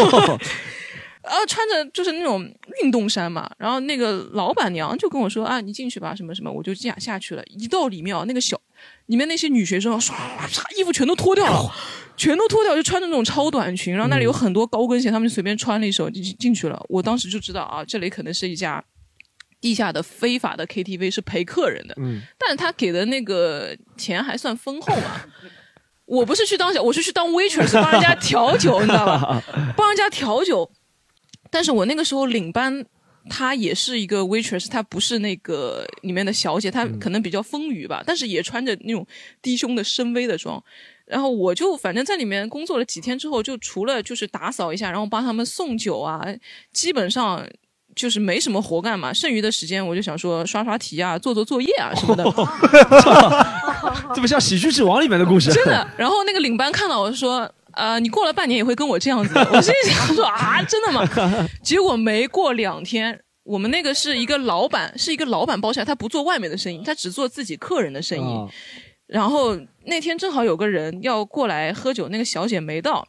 然后，穿着就是那种运动衫嘛。然后那个老板娘就跟我说啊，你进去吧，什么什么，我就这样下去了。一到里面啊，那个小里面那些女学生唰唰衣服全都脱掉了，全都脱掉，就穿着那种超短裙。然后那里有很多高跟鞋，他们就随便穿了一手进进去了。我当时就知道啊，这里可能是一家。地下的非法的 KTV 是陪客人的，嗯，但是他给的那个钱还算丰厚嘛。我不是去当小，我是去当 waitress 帮人家调酒，你知道吧？帮人家调酒。但是我那个时候领班，她也是一个 waitress，她不是那个里面的小姐，她可能比较丰腴吧，但是也穿着那种低胸的深 V 的装。然后我就反正在里面工作了几天之后，就除了就是打扫一下，然后帮他们送酒啊，基本上。就是没什么活干嘛，剩余的时间我就想说刷刷题啊，做做作业啊什么的。这不像《喜剧之王》里面的故事。真的。然后那个领班看到我说：“呃，你过了半年也会跟我这样子。”我心里想说：“啊，真的吗？” 结果没过两天，我们那个是一个老板，是一个老板包下来，他不做外面的生意，他只做自己客人的生意。然后那天正好有个人要过来喝酒，那个小姐没到。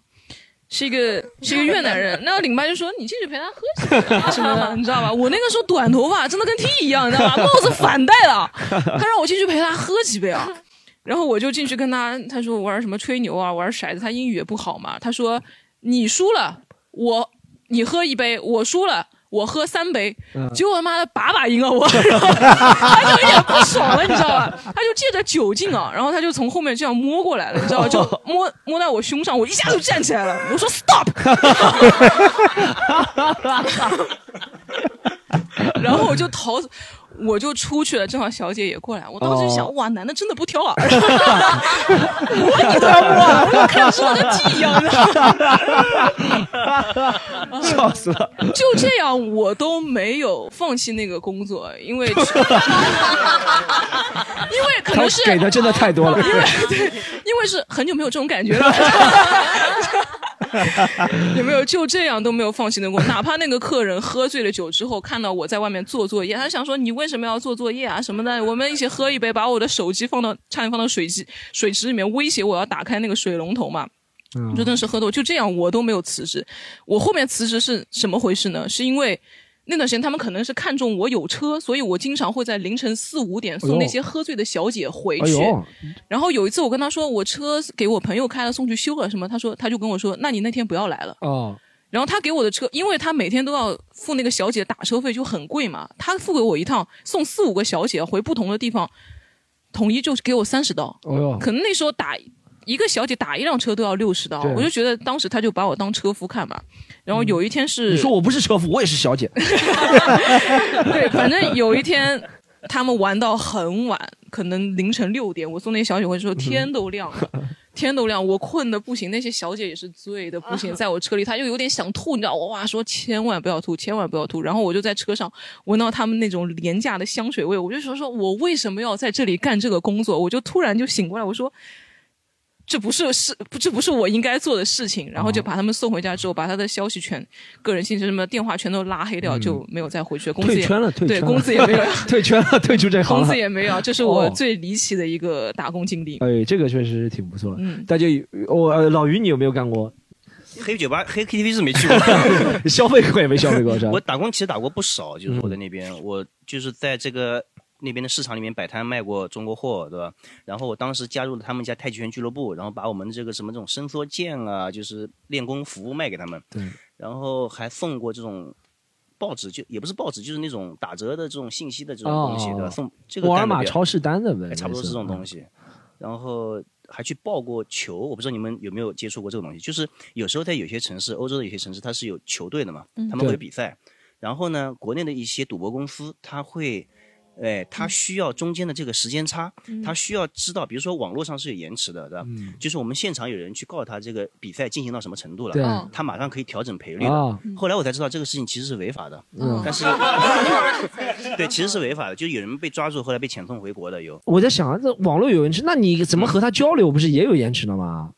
是一个是一个越南人，那个领班就说：“你进去陪他喝几杯什么的，你知道吧？”我那个时候短头发，真的跟 T 一样，你知道吧？帽子反戴了，他让我进去陪他喝几杯啊。然后我就进去跟他，他说玩什么吹牛啊，玩骰子。他英语也不好嘛，他说：“你输了，我你喝一杯，我输了。”我喝三杯，结果他妈的把把赢了我，然 后他就有点不爽了，你知道吧？他就借着酒劲啊，然后他就从后面这样摸过来了，你知道吧？就摸摸到我胸上，我一下就站起来了，我说 stop，然后我就逃。我就出去了，正好小姐也过来。我当时想，哇，男的真的不挑啊！我你挑不？我看是我的鸡一样的，笑死了。就这样，我都没有放弃那个工作，因为 因为可能是给的真的太多了，因为对，因为是很久没有这种感觉了。有没有就这样都没有放弃的过？哪怕那个客人喝醉了酒之后，看到我在外面做作业，他想说你为什么要做作业啊什么的？我们一起喝一杯，把我的手机放到差点放到水机水池里面，威胁我要打开那个水龙头嘛。嗯，真的是喝多，就这样我都没有辞职。我后面辞职是什么回事呢？是因为。那段时间，他们可能是看中我有车，所以我经常会在凌晨四五点送那些喝醉的小姐回去。然后有一次，我跟他说我车给我朋友开了，送去修了什么，他说他就跟我说，那你那天不要来了。哦。然后他给我的车，因为他每天都要付那个小姐打车费，就很贵嘛。他付给我一趟送四五个小姐回不同的地方，统一就给我三十刀。哦可能那时候打。一个小姐打一辆车都要六十刀，我就觉得当时他就把我当车夫看嘛。然后有一天是你说我不是车夫，我也是小姐。对，反正有一天 他们玩到很晚，可能凌晨六点，我送那些小姐回去，天都亮了，天都亮，我困的不行，那些小姐也是醉的不行，在我车里，她就有点想吐，你知道，哇，说千万不要吐，千万不要吐。然后我就在车上闻到他们那种廉价的香水味，我就说说我为什么要在这里干这个工作？我就突然就醒过来，我说。这不是是不这不是我应该做的事情，然后就把他们送回家之后，把他的消息全、个人信息什么电话全都拉黑掉，就没有再回去。退圈了，对，工资也没有，退圈了，退出这行工资也没有，这是我最离奇的一个打工经历。哎，这个确实挺不错。嗯，大家我老于，你有没有干过黑酒吧、黑 KTV 是没去过，消费过也没消费过是吧？我打工其实打过不少，就是我在那边，我就是在这个。那边的市场里面摆摊卖过中国货，对吧？然后我当时加入了他们家太极拳俱乐部，然后把我们这个什么这种伸缩剑啊，就是练功服务卖给他们。对。然后还送过这种报纸，就也不是报纸，就是那种打折的这种信息的这种东西，对吧？送这个沃尔玛超市单的呗，差不多是这种东西。然后还去报过球，我不知道你们有没有接触过这个东西。就是有时候在有些城市，欧洲的有些城市，它是有球队的嘛，他们会比赛。然后呢，国内的一些赌博公司，他会。哎，他需要中间的这个时间差，他需要知道，比如说网络上是有延迟的，对吧？就是我们现场有人去告诉他这个比赛进行到什么程度了，他马上可以调整赔率的。后来我才知道这个事情其实是违法的，但是 对，其实是违法的，就有人被抓住，后来被遣送回国的有。我在想，这网络有延迟，那你怎么和他交流？不是也有延迟的吗？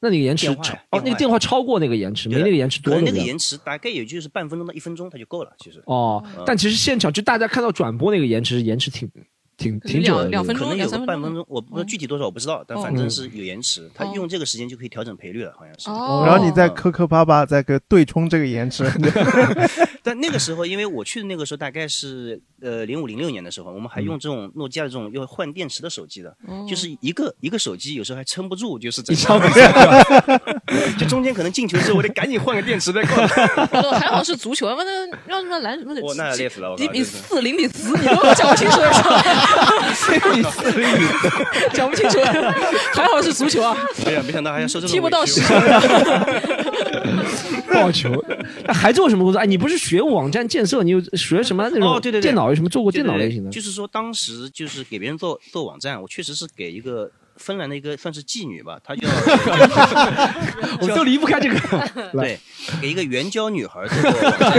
那那个延迟超哦，那个电话超过那个延迟，没那个延迟多。那个延迟大概也就是半分钟到一分钟，它就够了。其实哦，但其实现场就大家看到转播那个延迟，延迟挺挺挺久的，两分钟、两三半分钟，我不知道具体多少，我不知道，但反正是有延迟。他用这个时间就可以调整赔率了，好像是。然后你再磕磕巴巴再给对冲这个延迟。但那个时候，因为我去的那个时候大概是。呃，零五零六年的时候，我们还用这种诺基亚的这种要换电池的手机的，就是一个一个手机有时候还撑不住，就是这样，就中间可能进球之后，我得赶紧换个电池再过来。还好是足球，反正让什么篮什么的，我那累死了，零比四零比四，你都讲不清楚，讲不清楚，还好是足球啊！哎呀，没想到还要说这种踢不到十。报球，还做什么工作？哎，你不是学网站建设，你有学什么那种电脑？有什么做过电脑类型的？就是说，当时就是给别人做做网站，我确实是给一个芬兰的一个算是妓女吧，她叫，我都离不开这个。对，给一个援交女孩做过网站，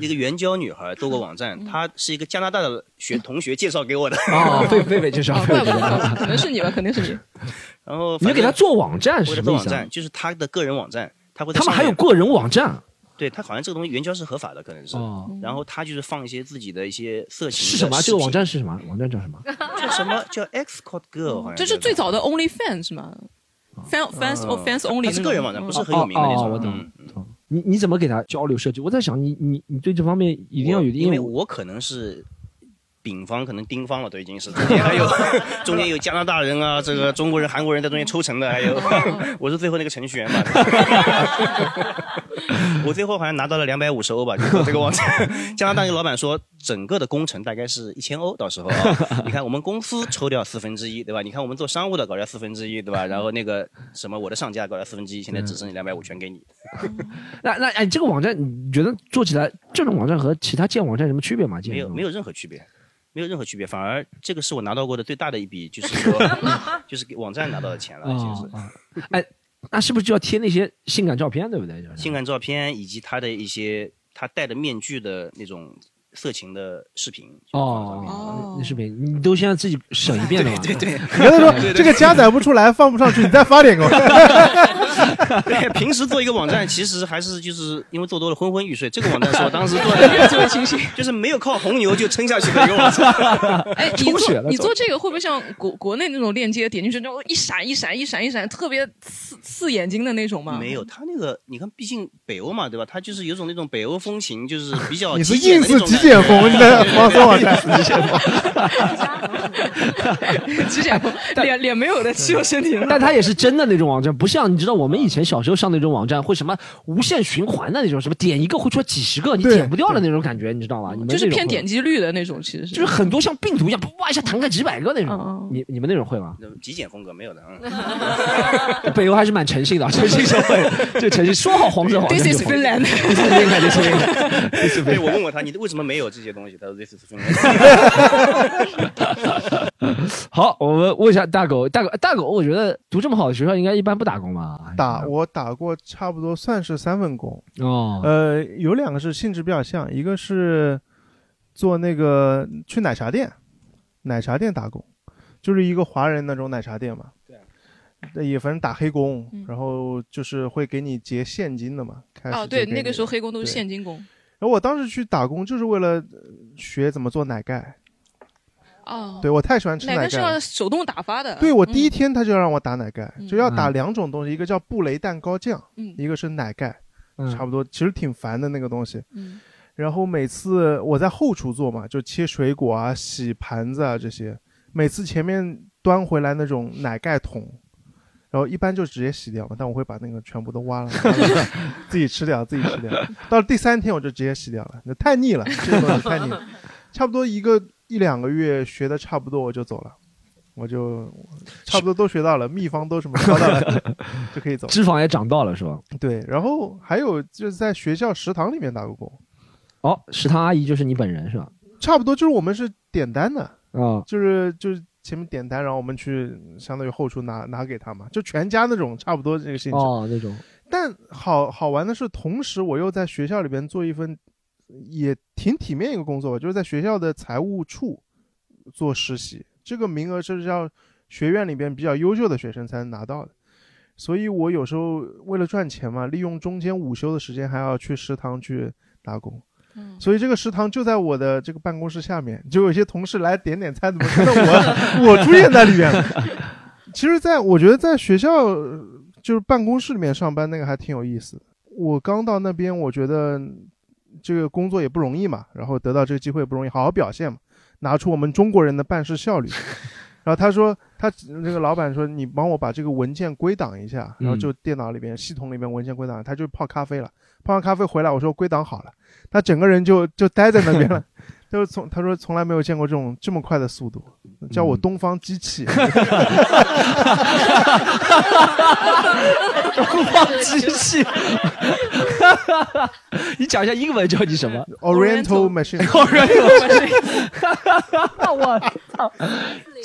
一个援交女孩做过网站，她是一个加拿大的学同学介绍给我的。哦，贝贝贝介绍，可能是你吧，肯定是你。然后你给她做网站是做网站，就是她的个人网站，她会。他们还有个人网站。对他好像这个东西援交是合法的，可能是。哦。然后他就是放一些自己的一些色情。是什么？这个网站是什么？网站叫什么？叫什么？叫 X Code Girl，好像。这是最早的 Only Fans 是吗？Fans Fans or Fans Only 是个人网站，不是很有名的那种。我懂。你你怎么给他交流设计？我在想，你你你对这方面一定要有，因为我可能是。丙方可能丁方了，都已经是中间还有 中间有加拿大人啊，这个中国人、韩国人在中间抽成的，还有 我是最后那个程序员嘛。我最后好像拿到了两百五十欧吧，就这个网站。加拿大那个老板说，整个的工程大概是一千欧，到时候啊，你看我们公司抽掉四分之一，对吧？你看我们做商务的搞掉四分之一，对吧？然后那个什么我的上家搞掉四分之一，现在只剩两百五，全给你。那那哎，这个网站你觉得做起来这种网站和其他建网站有什么区别吗？没有，没有任何区别。没有任何区别，反而这个是我拿到过的最大的一笔，就是 说，就是给网站拿到的钱了，其实。哎，那是不是就要贴那些性感照片，对不对？性感照片以及他的一些他戴的面具的那种。色情的视频哦，那视频你都先自己审一遍了对对，你跟他说这个加载不出来，放不上去，你再发点给我。对，平时做一个网站，其实还是就是因为做多了昏昏欲睡。这个网站是我当时做的最清醒，就是没有靠红牛就撑下去的一个网站。哎，你做你做这个会不会像国国内那种链接点进去之后一闪一闪一闪一闪，特别刺刺眼睛的那种吗？没有，他那个你看，毕竟北欧嘛，对吧？他就是有种那种北欧风情，就是比较 你是硬是极简风，你的网搜网站极简风，极简风，脸脸没有的，只有身体。但它也是真的那种网站，不像你知道我们以前小时候上那种网站会什么无限循环的那种，什么点一个会出来几十个，你点不掉的那种感觉，你知道吗？你们就是骗点击率的那种，其实是就是很多像病毒一样，哇一下弹开几百个那种。你你们那种会吗？极简风格没有的。北欧还是蛮诚信的，诚信社会，就诚信，说好黄色黄色。This is Finland。对，我问过他，你为什么没有这些东西？他说 This is Finland。好，我们问一下大狗，大狗，大狗，我觉得读这么好的学校，应该一般不打工吧？打，我打过，差不多算是三份工。哦，呃，有两个是性质比较像，一个是做那个去奶茶店，奶茶店打工，就是一个华人那种奶茶店嘛。对，也反正打黑工，然后就是会给你结现金的嘛。哦，对，那个时候黑工都是现金工。然后我当时去打工就是为了学怎么做奶盖。哦，对我太喜欢吃奶盖。奶盖是要手动打发的。对我第一天他就让我打奶盖，就要打两种东西，一个叫布雷蛋糕酱，一个是奶盖，差不多，其实挺烦的那个东西。嗯。然后每次我在后厨做嘛，就切水果啊、洗盘子啊这些，每次前面端回来那种奶盖桶。然然后一般就直接洗掉嘛，但我会把那个全部都挖了，自己吃掉，自己吃掉。到第三天我就直接洗掉了，那太腻了，这个东西太腻了。差不多一个一两个月学的差不多，我就走了，我就差不多都学到了，秘方都什么学到了，就可以走。脂肪也长到了是吧？对，然后还有就是在学校食堂里面打过工。哦，食堂阿姨就是你本人是吧？差不多就是我们是点单的啊，就是就是前面点单，然后我们去相当于后厨拿拿给他嘛，就全家那种差不多这个性质哦那种。但好好玩的是，同时我又在学校里边做一份也挺体面一个工作吧，就是在学校的财务处做实习。这个名额是要学院里边比较优秀的学生才能拿到的，所以我有时候为了赚钱嘛，利用中间午休的时间还要去食堂去打工。所以这个食堂就在我的这个办公室下面，就有些同事来点点餐，怎么 觉得我我出现在里面了？其实，在我觉得在学校就是办公室里面上班那个还挺有意思。我刚到那边，我觉得这个工作也不容易嘛，然后得到这个机会也不容易，好好表现嘛，拿出我们中国人的办事效率。然后他说，他那个老板说，你帮我把这个文件归档一下，然后就电脑里边、系统里面文件归档，他就泡咖啡了。泡完咖啡回来，我说归档好了，他整个人就就待在那边了。就是从他说从来没有见过这种这么快的速度，叫我东方机器。东方机器，你讲一下英文叫你什么？Oriental machine。Oriental machine。我操，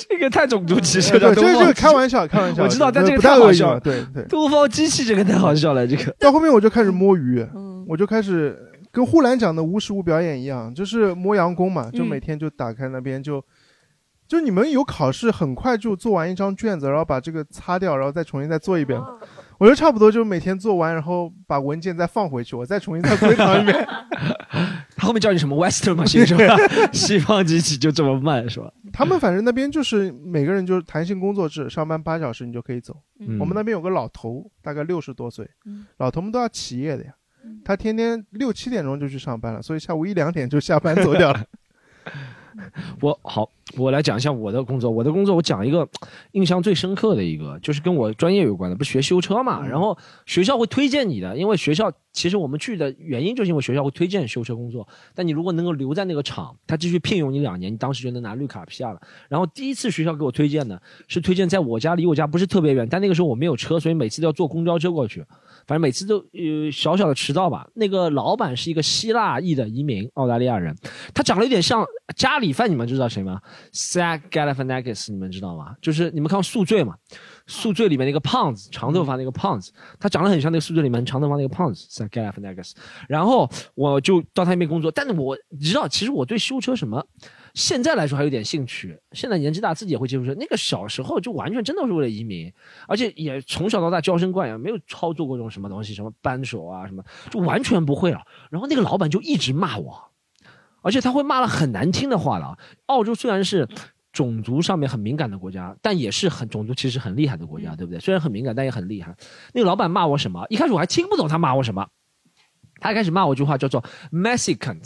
这个太种族歧视了。这这个开玩笑，开玩笑。我知道，但这个太好笑。对对。东方机器这个太好笑了，这个。到后面我就开始摸鱼，我就开始。跟呼兰讲的无实物表演一样，就是摸洋工嘛，就每天就打开那边就，就你们有考试，很快就做完一张卷子，然后把这个擦掉，然后再重新再做一遍。我觉得差不多，就每天做完，然后把文件再放回去，我再重新再归档一遍。他后面叫你什么 Western 吗，是吧？西方机器就这么慢是吧？他们反正那边就是每个人就是弹性工作制，上班八小时你就可以走。我们那边有个老头，大概六十多岁，老头们都要起夜的呀。他天天六七点钟就去上班了，所以下午一两点就下班走掉了。我好，我来讲一下我的工作。我的工作，我讲一个 印象最深刻的一个，就是跟我专业有关的，不学修车嘛。然后学校会推荐你的，因为学校其实我们去的原因就是因为学校会推荐修车工作。但你如果能够留在那个厂，他继续聘用你两年，你当时就能拿绿卡批下了。然后第一次学校给我推荐的是推荐在我家离我家不是特别远，但那个时候我没有车，所以每次都要坐公交车过去。反正每次都呃小小的迟到吧。那个老板是一个希腊裔的移民，澳大利亚人，他长得有点像加里饭，你们知道谁吗？Zach Galifianakis，你们知道吗？就是你们看《宿醉》嘛，《宿醉》里面那个胖子，长头发那个胖子，他长得很像那个《宿醉》里面长头发那个胖子，Zach Galifianakis。然后我就到他那边工作，但是我你知道，其实我对修车什么。现在来说还有点兴趣，现在年纪大自己也会接触车。那个小时候就完全真的是为了移民，而且也从小到大娇生惯养，没有操作过这种什么东西，什么扳手啊什么，就完全不会了。然后那个老板就一直骂我，而且他会骂了很难听的话了。澳洲虽然是种族上面很敏感的国家，但也是很种族其实很厉害的国家，对不对？虽然很敏感，但也很厉害。那个老板骂我什么？一开始我还听不懂他骂我什么，他一开始骂我一句话叫做 “Mexican”。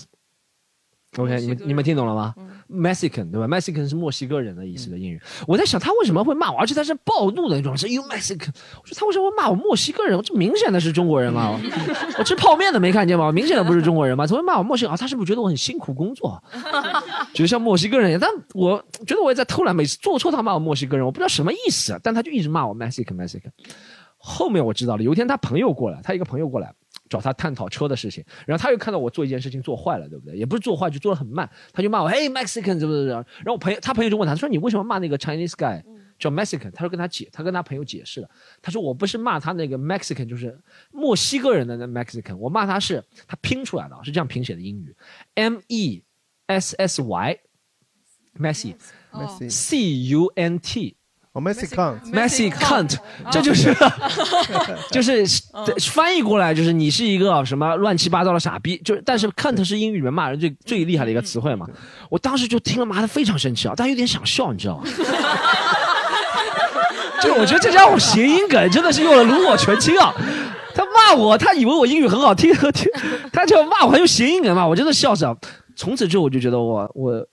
OK，你们你们听懂了吗？Mexican 对吧？Mexican 是墨西哥人的意思的英语。我在想他为什么会骂我，而且他是暴怒的那种，是 You Mexican。我说他为什么会骂我墨西哥人？我这明显的是中国人嘛！我吃泡面的没看见吗？明显的不是中国人嘛？怎么会骂我墨西哥？他是不是觉得我很辛苦工作？觉得像墨西哥人一样？但我觉得我也在偷懒，每次做错他骂我墨西哥人，我不知道什么意思，但他就一直骂我 Mexican Mexican。后面我知道了，有一天他朋友过来，他一个朋友过来。找他探讨车的事情，然后他又看到我做一件事情做坏了，对不对？也不是做坏，就做的很慢，他就骂我，哎，Mexican，是不是？然后我朋友，他朋友就问他，说你为什么骂那个 Chinese guy 叫 Mexican？他说跟他解，他跟他朋友解释了，他说我不是骂他那个 Mexican，就是墨西哥人的那 Mexican，我骂他是他拼出来的，是这样拼写的英语，M E S S Y，Messi，C U N T。Messi cunt，Messi cunt，这就是 就是翻译过来就是你是一个什么乱七八糟的傻逼，就但是 cunt 是英语里面骂人最最厉害的一个词汇嘛。我当时就听了，妈的非常生气啊，但有点想笑，你知道吗？就我觉得这家伙谐音梗真的是用了炉火纯青啊！他骂我，他以为我英语很好听，听他就骂我还用谐音梗骂我，真的笑死了。从此之后我就觉得我我。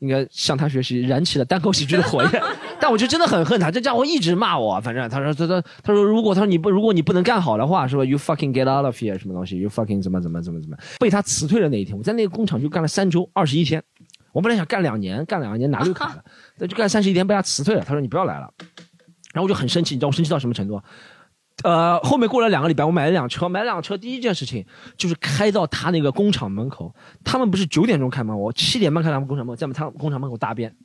应该向他学习，燃起了单口喜剧的火焰。但我就真的很恨他，这家伙一直骂我。反正他说他他他说如果他说你不如果你不能干好的话，是吧？You fucking get out of here 什么东西？You fucking 怎么怎么怎么怎么？被他辞退的那一天，我在那个工厂就干了三周二十一天。我本来想干两年，干两年拿绿卡的，那就干三十一天被他辞退了。他说你不要来了。然后我就很生气，你知道我生气到什么程度？呃，后面过了两个礼拜，我买了辆车，买了辆车，第一件事情就是开到他那个工厂门口。他们不是九点钟开门，我七点半开他们工厂门，在他们工厂门口大便。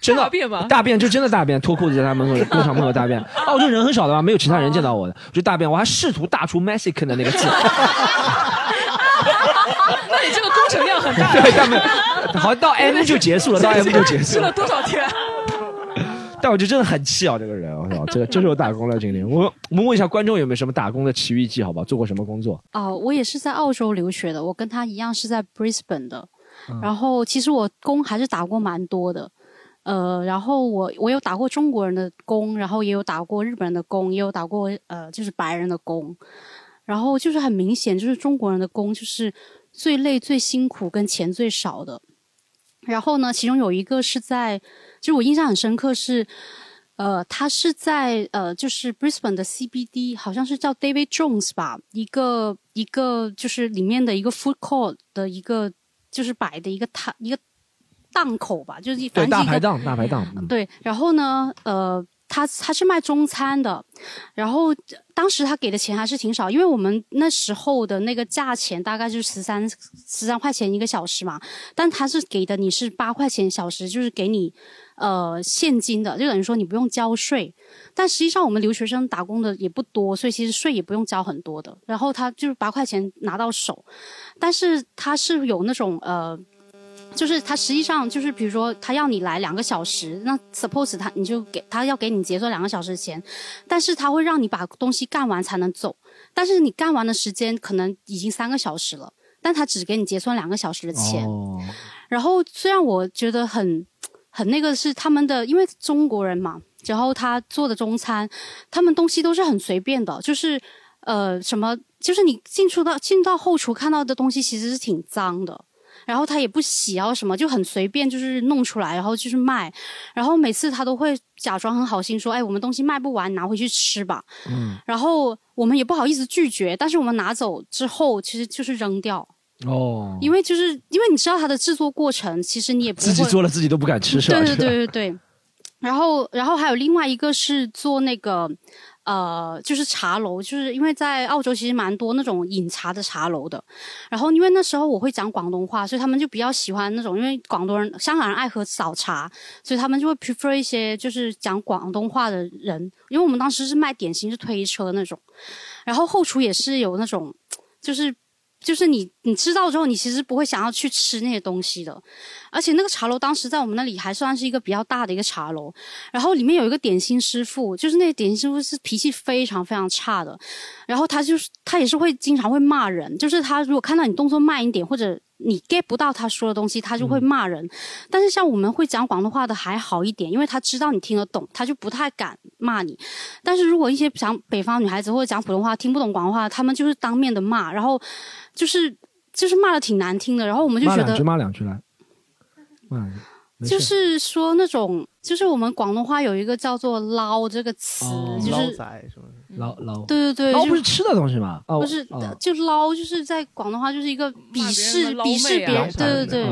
真的大便吗？大便就真的大便，脱裤子在他门口工厂门口大便。哦，就人很少的吧，没有其他人见到我的，就大便。我还试图大出 Mexican 的那个字。那你这个工程量很大。对，大便好像到 M 就结束了，到 M 就结束了 吃了多少天？但我就真的很气啊，这个人，我操，这个这是我打工的经历。我我们问一下观众有没有什么打工的奇遇记，好吧？做过什么工作？哦，我也是在澳洲留学的，我跟他一样是在 Brisbane 的。然后其实我工还是打过蛮多的，呃，然后我我有打过中国人的工，然后也有打过日本人的工，也有打过呃就是白人的工。然后就是很明显，就是中国人的工就是最累、最辛苦、跟钱最少的。然后呢，其中有一个是在。就我印象很深刻是，呃，他是在呃，就是 Brisbane 的 CBD，好像是叫 David Jones 吧，一个一个就是里面的一个 food court 的一个就是摆的一个摊一个档口吧，就是对大排档大排档。对，然后呢，呃。他他是卖中餐的，然后当时他给的钱还是挺少，因为我们那时候的那个价钱大概就是十三十三块钱一个小时嘛，但他是给的你是八块钱小时，就是给你呃现金的，就等于说你不用交税。但实际上我们留学生打工的也不多，所以其实税也不用交很多的。然后他就是八块钱拿到手，但是他是有那种呃。就是他实际上就是，比如说他要你来两个小时，那 suppose 他你就给他要给你结算两个小时的钱，但是他会让你把东西干完才能走，但是你干完的时间可能已经三个小时了，但他只给你结算两个小时的钱。然后虽然我觉得很很那个是他们的，因为中国人嘛，然后他做的中餐，他们东西都是很随便的，就是呃什么，就是你进出到进到后厨看到的东西其实是挺脏的。然后他也不洗啊什么，就很随便，就是弄出来，然后就是卖。然后每次他都会假装很好心说：“哎，我们东西卖不完，拿回去吃吧。”嗯。然后我们也不好意思拒绝，但是我们拿走之后，其实就是扔掉。哦。因为就是因为你知道它的制作过程，其实你也不自己做了自己都不敢吃，是吧？对对对对对。然后，然后还有另外一个是做那个。呃，就是茶楼，就是因为在澳洲其实蛮多那种饮茶的茶楼的。然后因为那时候我会讲广东话，所以他们就比较喜欢那种，因为广东人、香港人爱喝早茶，所以他们就会 prefer 一些就是讲广东话的人。因为我们当时是卖点心，是推车那种，然后后厨也是有那种，就是。就是你，你知道之后，你其实不会想要去吃那些东西的。而且那个茶楼当时在我们那里还算是一个比较大的一个茶楼，然后里面有一个点心师傅，就是那个点心师傅是脾气非常非常差的，然后他就是他也是会经常会骂人，就是他如果看到你动作慢一点或者。你 get 不到他说的东西，他就会骂人。但是像我们会讲广东话的还好一点，因为他知道你听得懂，他就不太敢骂你。但是如果一些讲北方女孩子或者讲普通话听不懂广东话，他们就是当面的骂，然后就是就是骂的挺难听的。然后我们就觉得骂两句，骂两句来，骂。就是说那种，就是我们广东话有一个叫做“捞”这个词，就是捞捞。对对对，捞不是吃的东西吗？不是，就捞，就是在广东话就是一个鄙视鄙视别人，对对对。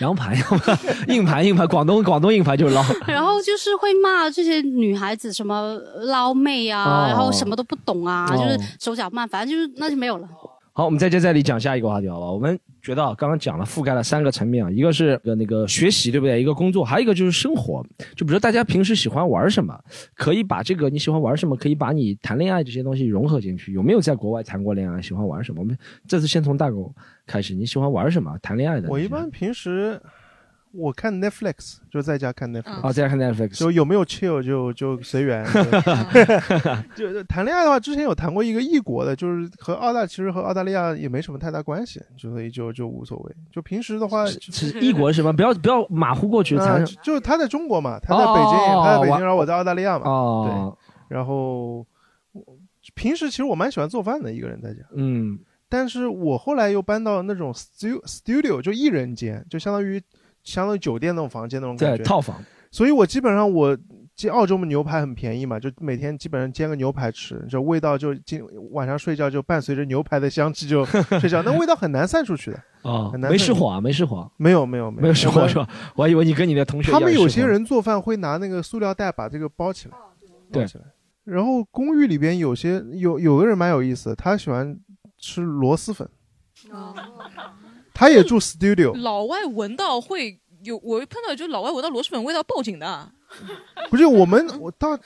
羊排，硬盘硬盘，广东广东硬盘就是捞。然后就是会骂这些女孩子什么捞妹啊，然后什么都不懂啊，就是手脚慢，反正就是那就没有了。好，我们再接再厉讲下一个话题，好吧？我们觉得刚刚讲了，覆盖了三个层面啊，一个是呃那个学习，对不对？一个工作，还有一个就是生活。就比如说大家平时喜欢玩什么，可以把这个你喜欢玩什么，可以把你谈恋爱这些东西融合进去。有没有在国外谈过恋爱？喜欢玩什么？我们这次先从大狗开始，你喜欢玩什么？谈恋爱的？我一般平时。我看 Netflix 就在家看 Netflix，哦，在家看 Netflix，就有没有 chill 就就随缘。就谈恋爱的话，之前有谈过一个异国的，就是和澳大其实和澳大利亚也没什么太大关系，所以就就无所谓。就平时的话，异国是吗？不要不要马虎过去。就是他在中国嘛，他在北京，他在北京，然后我在澳大利亚嘛。哦。对。然后平时其实我蛮喜欢做饭的，一个人在家。嗯。但是我后来又搬到那种 stu studio，就一人间，就相当于相当于酒店那种房间那种感觉，对套房。所以我基本上我。这澳洲嘛牛排很便宜嘛，就每天基本上煎个牛排吃，就味道就今晚上睡觉就伴随着牛排的香气就 睡觉，那味道很难散出去的啊，很难。没失火啊，没失火，没有没有没有失火是吧？我还以为你跟你的同学他们有些人做饭会拿那个塑料袋把这个包起来，对。然后公寓里边有些有有个人蛮有意思，他喜欢吃螺蛳粉，他也住 studio。老外闻到会有，我碰到就老外闻到螺蛳粉味道报警的。不是我们，我到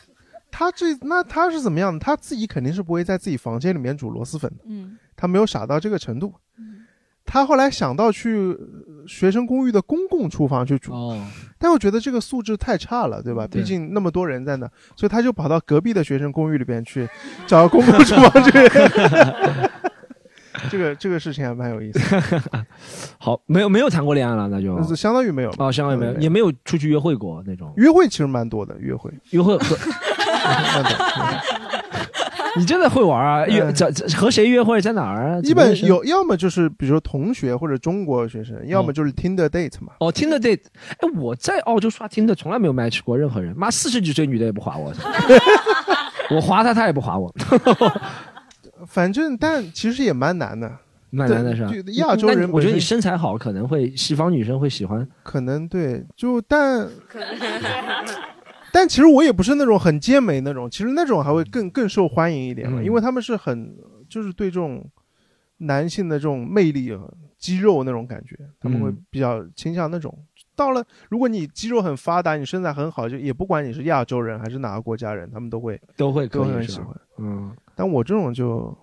他这那他是怎么样的？他自己肯定是不会在自己房间里面煮螺蛳粉的。嗯，他没有傻到这个程度。他后来想到去学生公寓的公共厨房去煮。哦，但我觉得这个素质太差了，对吧？毕竟那么多人在那，所以他就跑到隔壁的学生公寓里边去找公共厨房去。这个这个事情还蛮有意思。好，没有没有谈过恋爱了，那就相当于没有啊，相当于没有，也没有出去约会过那种。约会其实蛮多的，约会约会和。你真的会玩啊？约在和谁约会，在哪儿啊？一般有，要么就是比如说同学或者中国学生，要么就是 Tinder date 嘛。哦，Tinder date，哎，我在澳洲刷 Tinder 从来没有 match 过任何人，妈四十几岁女的也不划我，我划她她也不划我。反正，但其实也蛮难的，蛮难的是吧？亚洲人，我觉得你身材好，可能会西方女生会喜欢。可能对，就但，但其实我也不是那种很健美那种，其实那种还会更更受欢迎一点嘛，因为他们是很就是对这种男性的这种魅力、肌肉那种感觉，他们会比较倾向那种。到了，如果你肌肉很发达，你身材很好，就也不管你是亚洲人还是哪个国家人，他们都会都会都很喜欢。嗯。但我这种就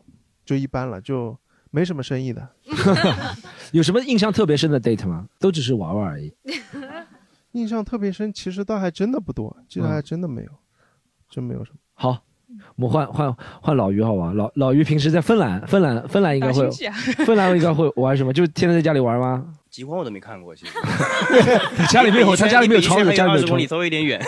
就一般了，就没什么生意的。有什么印象特别深的 date 吗？都只是玩玩而已。印象特别深，其实倒还真的不多，记得还真的没有，真没有什么。好，我们换换换老于好吧？老老于平时在芬兰，芬兰芬兰应该会，芬兰应该会玩什么？就天天在家里玩吗？极光我都没看过，其实。家里没有，他家里没有窗户，家里没有窗子，稍微有点远。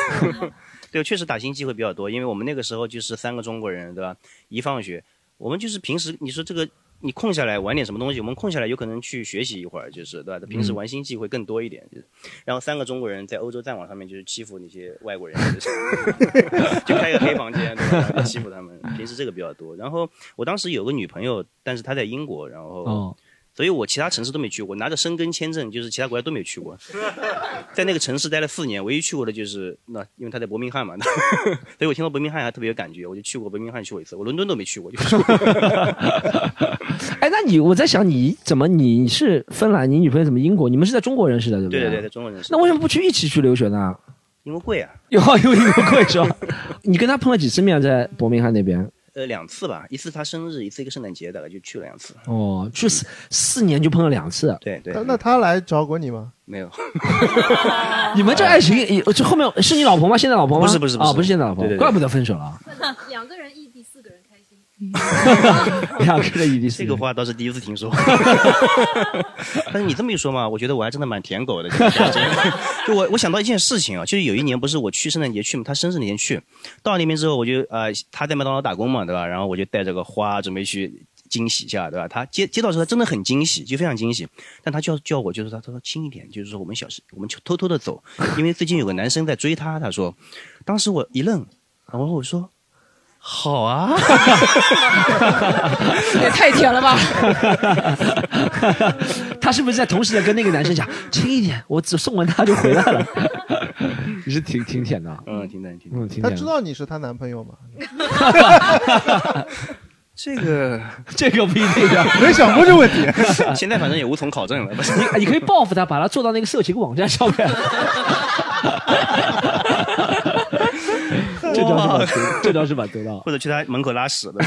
对，确实打星机会比较多，因为我们那个时候就是三个中国人，对吧？一放学，我们就是平时你说这个你空下来玩点什么东西，我们空下来有可能去学习一会儿，就是对吧？平时玩星际会更多一点，就是。然后三个中国人在欧洲战网上面就是欺负那些外国人，就 开个黑房间，对吧？欺负他们，平时这个比较多。然后我当时有个女朋友，但是她在英国，然后。所以我其他城市都没去过，拿着申根签证，就是其他国家都没有去过，在那个城市待了四年，唯一去过的就是那，因为他在伯明翰嘛，所以我听到伯明翰还特别有感觉，我就去过伯明翰去过一次，我伦敦都没去过。哎，那你我在想，你怎么你是芬兰，你女朋友怎么英国？你们是在中国认识的，对不对？对对对，在中国认识。那为什么不去一起去留学呢？因为贵啊。有 因为贵是吧？你跟他碰了几次面，在伯明翰那边？呃，两次吧，一次他生日，一次一个圣诞节，大概就去了两次。哦，去四四年就碰了两次。对对。那他来找过你吗？没有。你们这爱情，这后面是你老婆吗？现在老婆吗？不是不是啊，不是现在老婆，怪不得分手了。两个人异地，四个人开心。两个人异地，这个话倒是第一次听说。但是你这么一说嘛，我觉得我还真的蛮舔狗的。就 我我想到一件事情啊，就是有一年不是我去圣诞节去嘛，他生日那天去，到那边之后我就呃他在麦当劳打工嘛，对吧？然后我就带着个花准备去惊喜一下，对吧？他接接到时候他真的很惊喜，就非常惊喜。但他叫叫我就是他他说轻一点，就是说我们小事我们偷偷的走，因为最近有个男生在追他。他说，当时我一愣，然后我说。好啊，也太甜了吧！他是不是在同时在跟那个男生讲 轻一点？我只送完他就回来了。你是挺挺甜的，嗯，挺甜，挺嗯，挺他知道你是她男朋友吗？这个这个不一定啊，没想过这问题。现在反正也无从考证了。你你可以报复他，把他做到那个色情网站上面。这招是把这招是把得到，或者去他门口拉屎的。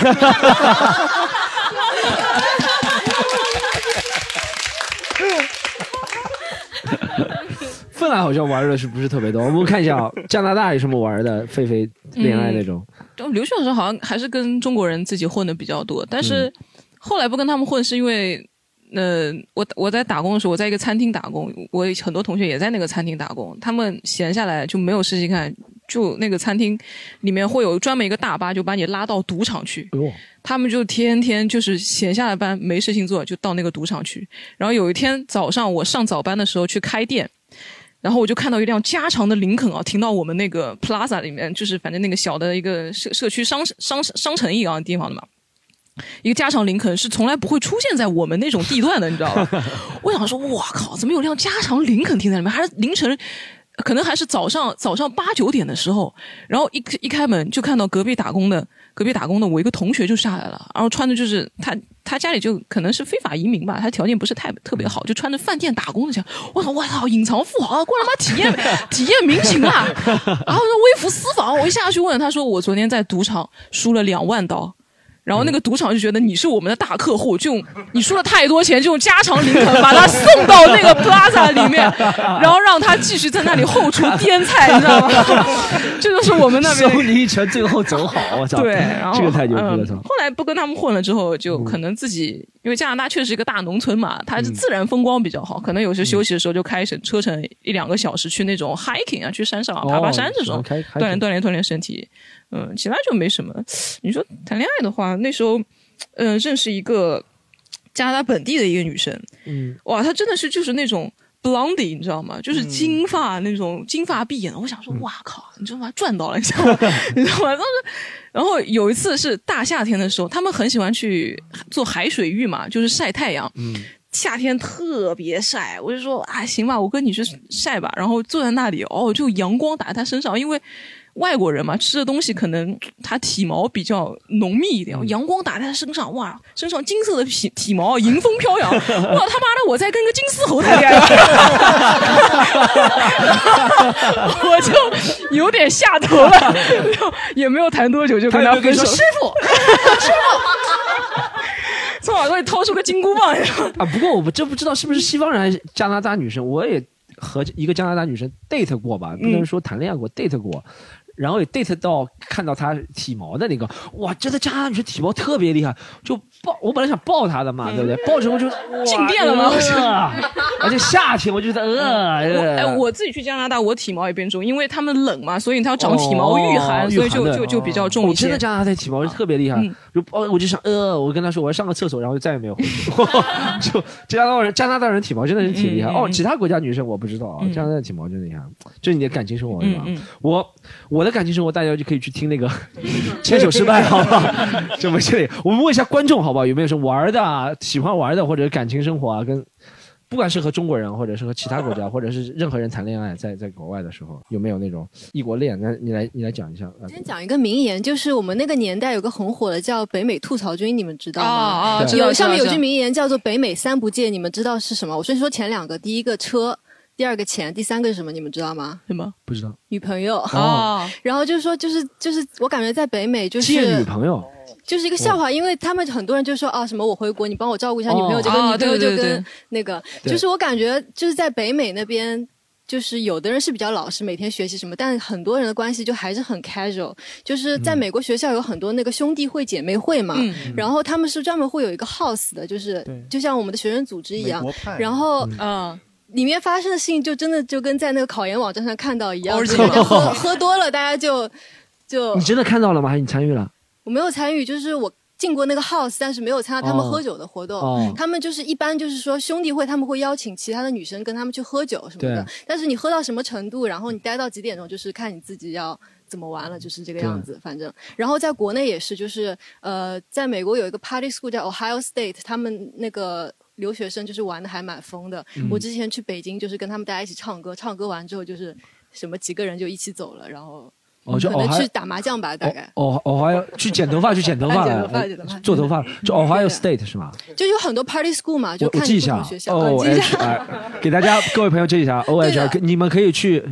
芬兰好像玩的是不是特别多？我们看一下啊，加拿大有什么玩的？狒狒恋爱那种。留学的时候好像还是跟中国人自己混的比较多，但是后来不跟他们混，是因为呃，我我在打工的时候，我在一个餐厅打工，我很多同学也在那个餐厅打工，他们闲下来就没有事情干，就那个餐厅里面会有专门一个大巴，就把你拉到赌场去。他们就天天就是闲下来班没事情做，就到那个赌场去。然后有一天早上我上早班的时候去开店，然后我就看到一辆加长的林肯啊停到我们那个 Plaza 里面，就是反正那个小的一个社社区商商商城一样的地方的嘛。一个加长林肯是从来不会出现在我们那种地段的，你知道吧？我想说，我靠，怎么有辆加长林肯停在里面？还是凌晨，可能还是早上早上八九点的时候，然后一一开门就看到隔壁打工的隔壁打工的我一个同学就下来了，然后穿的就是他他家里就可能是非法移民吧，他条件不是太特别好，就穿着饭店打工的样。我操，我操，隐藏富豪，过来妈体验 体验民情啊！然后说微服私访，我一下去问他说，我昨天在赌场输了两万刀。然后那个赌场就觉得你是我们的大客户，就用你输了太多钱，就用加长林肯把他送到那个 plaza 里面，然后让他继续在那里后厨颠菜，你知道吗？这就是我们那边送你一拳，最后走好，我操！对，然后这个太牛逼了，操！后来不跟他们混了之后，就可能自己因为加拿大确实一个大农村嘛，它是自然风光比较好，可能有时休息的时候就开省车程一两个小时去那种 hiking 啊，去山上爬爬山这种，锻炼锻炼锻炼身体。嗯，其他就没什么。你说谈恋爱的话，那时候，嗯，认识一个加拿大本地的一个女生，嗯，哇，她真的是就是那种 blondie，你知道吗？就是金发那种金发碧眼的。我想说，哇靠，你知道吗？赚到了，你知道吗？你知道吗？当时，然后有一次是大夏天的时候，他们很喜欢去做海水浴嘛，就是晒太阳。嗯，夏天特别晒，我就说啊，行吧，我跟你去晒吧。然后坐在那里，哦，就阳光打在他身上，因为。外国人嘛，吃的东西可能 他体毛比较浓密一点，阳光打在他身上，哇，身上金色的体体毛迎风飘扬，哇，他妈的，我在跟个金丝猴谈恋爱，我就有点下头了，也没有谈多久就跟他分手。师傅，师傅，从耳朵里掏出个金箍棒。啊，不过我不这不知道是不是西方人还是加拿大女生，我也和一个加拿大女生 date 过吧，不能说谈恋爱过，date 过。然后也 date 到看到他体毛的那个，哇，真的加拿大女体毛特别厉害，就抱我本来想抱他的嘛，对不对？抱之后就静电了吗？而且夏天我就觉得呃，哎，我自己去加拿大，我体毛也变重，因为他们冷嘛，所以它要长体毛御寒，所以就就就比较重一些。真的加拿大体毛特别厉害，就哦，我就想呃，我跟他说我要上个厕所，然后就再也没有回去。就加拿大人加拿大人体毛真的是挺厉害哦，其他国家女生我不知道啊，加拿大体毛真的厉害，这是你的感情生活是吧？我我的。感情生活，大家就可以去听那个 牵手失败，好不好？这么这里，我们问一下观众，好不好？有没有说玩的、喜欢玩的，或者感情生活啊？跟不管是和中国人，或者是和其他国家，或者是任何人谈恋爱，在在国外的时候，有没有那种异国恋？那你来，你来讲一下。先讲一个名言，就是我们那个年代有个很火的叫“北美吐槽君”，你们知道吗？啊有上面有句名言叫做“北美三不见”，你们知道是什么？我先说前两个，第一个车。第二个钱，第三个是什么？你们知道吗？什么？不知道。女朋友哦。然后就是说，就是就是，我感觉在北美就是借女朋友，就是一个笑话，因为他们很多人就说啊，什么我回国，你帮我照顾一下女朋友，这个女朋友就跟那个，就是我感觉就是在北美那边，就是有的人是比较老实，每天学习什么，但很多人的关系就还是很 casual。就是在美国学校有很多那个兄弟会、姐妹会嘛，然后他们是专门会有一个 house 的，就是就像我们的学生组织一样，然后嗯。里面发生的事情就真的就跟在那个考研网站上看到一样，喝喝多了，大家就就你真的看到了吗？还是你参与了？我没有参与，就是我进过那个 house，但是没有参加他们喝酒的活动。他们就是一般就是说兄弟会，他们会邀请其他的女生跟他们去喝酒什么的。但是你喝到什么程度，然后你待到几点钟，就是看你自己要怎么玩了，就是这个样子。反正，然后在国内也是，就是呃，在美国有一个 party school 叫 Ohio State，他们那个。留学生就是玩的还蛮疯的。我之前去北京就是跟他们大家一起唱歌，唱歌完之后就是什么几个人就一起走了，然后可能去打麻将吧，大概。哦哦，还要去剪头发，去剪头发 了，做头发，就 Ohio State 是吗？就有很多 party school 嘛，就记一下。O H R，给大家各位朋友记一下 O H R，你们可以去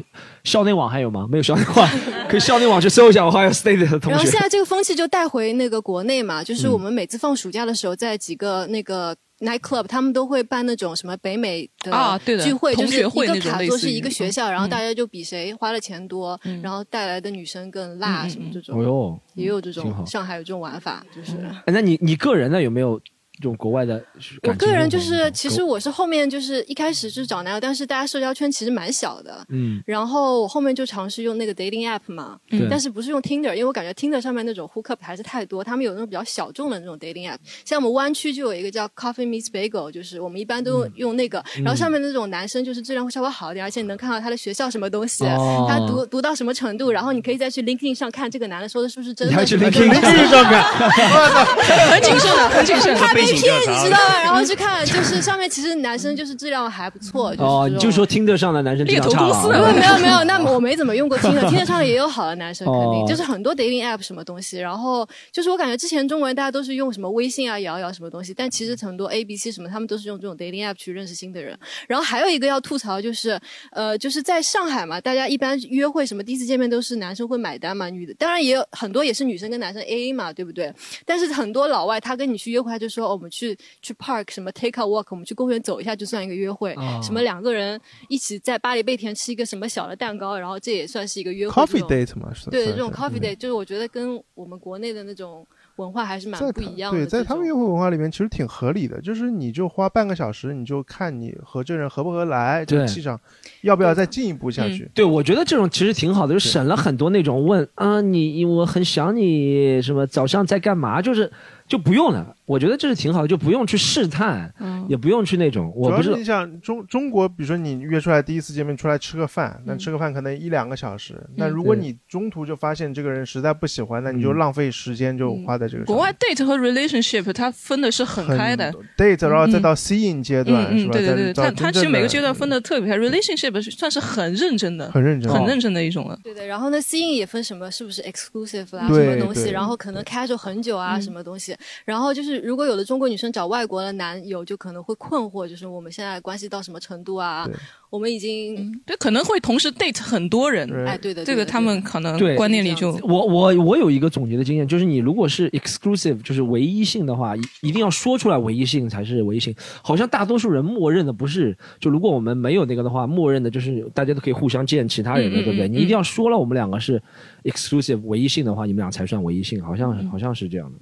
校内网还有吗？没有校内网，可以校内网去搜一下 Ohio State 的同学。然后现在这个风气就带回那个国内嘛，就是我们每次放暑假的时候，在几个那个。Night club，他们都会办那种什么北美的聚会，就是一个卡座是一个学校，然后大家就比谁花的钱多，然后带来的女生更辣什么这种。哦哟，也有这种，上海有这种玩法，就是。那你你个人呢有没有这种国外的。我个人就是，其实我是后面就是一开始就是找男友，但是大家社交圈其实蛮小的。嗯。然后我后面就尝试用那个 dating app 嘛，但是不是用 Tinder，因为我感觉 Tinder 上面那种 hook up 还是太多，他们有那种比较小众的那种 dating app。像我们湾区就有一个叫 Coffee Meets Bagel，就是我们一般都用那个，然后上面那种男生就是质量会稍微好一点，而且你能看到他的学校什么东西，他读读到什么程度，然后你可以再去 LinkedIn 上看这个男的说的是不是真的。你去 LinkedIn 上看，很谨慎的，很谨慎。怕被骗，你知道吗？然后去看，就是上面其实男生就是质量还不错。哦，你就说听得上的男生质量差了。没有没有，那我没怎么用过听的，听得上也有好的男生，肯定就是很多 dating app 什么东西。然后就是我感觉之前中国人大家都是用什么微信啊、摇摇什么东西，但其实很多 A B C 什么，他们都是用这种 dating app 去认识新的人。然后还有一个要吐槽就是，呃，就是在上海嘛，大家一般约会什么第一次见面都是男生会买单嘛，女的当然也有很多也是女生跟男生 A A 嘛，对不对？但是很多老外他跟你去约会，他就说我们去去 park 什么 take a walk，我们去公园走一下就算一个约会，什么两个人一起在巴黎贝甜吃一个什么小的蛋糕，然后这也算是一个约会。Coffee date 嘛，对，这种 coffee date 就是我觉得跟我们国内的那种。文化还是蛮不一样的。对，在他们约会文化里面，其实挺合理的，就是你就花半个小时，你就看你和这人合不合来，这个气场要不要再进一步下去。对，我觉得这种其实挺好的，就省了很多那种问啊，你我很想你，什么早上在干嘛，就是就不用了。我觉得这是挺好的，就不用去试探，也不用去那种。我不是你想中中国，比如说你约出来第一次见面出来吃个饭，那吃个饭可能一两个小时。那如果你中途就发现这个人实在不喜欢，那你就浪费时间就花在这个。国外 date 和 relationship 它分的是很开的，date 然后再到 seeing 阶段，是吧？对对对，它它其实每个阶段分的特别开，relationship 算是很认真的，很认真，很认真的一种了。对对，然后呢，seeing 也分什么，是不是 exclusive 啦，什么东西，然后可能 casual 很久啊，什么东西。然后就是如果有的中国女。生找外国的男友就可能会困惑，就是我们现在关系到什么程度啊？我们已经对可能会同时 date 很多人，哎，对的，这个他们可能观念里就我我我有一个总结的经验，就是你如果是 exclusive，就是唯一性的话，一定要说出来唯一性才是唯一性。好像大多数人默认的不是，就如果我们没有那个的话，默认的就是大家都可以互相见其他人的，对不对？你一定要说了我们两个是 exclusive 唯一性的话，你们俩才算唯一性，好像好像是这样的。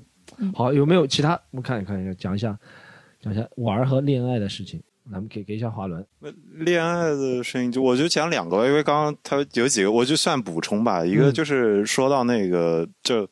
好，有没有其他？我们看一看，一下，讲一下，讲一下玩和恋爱的事情。咱们给给一下华伦。恋爱的事情，就我就讲两个，因为刚刚他有几个，我就算补充吧。一个就是说到那个，就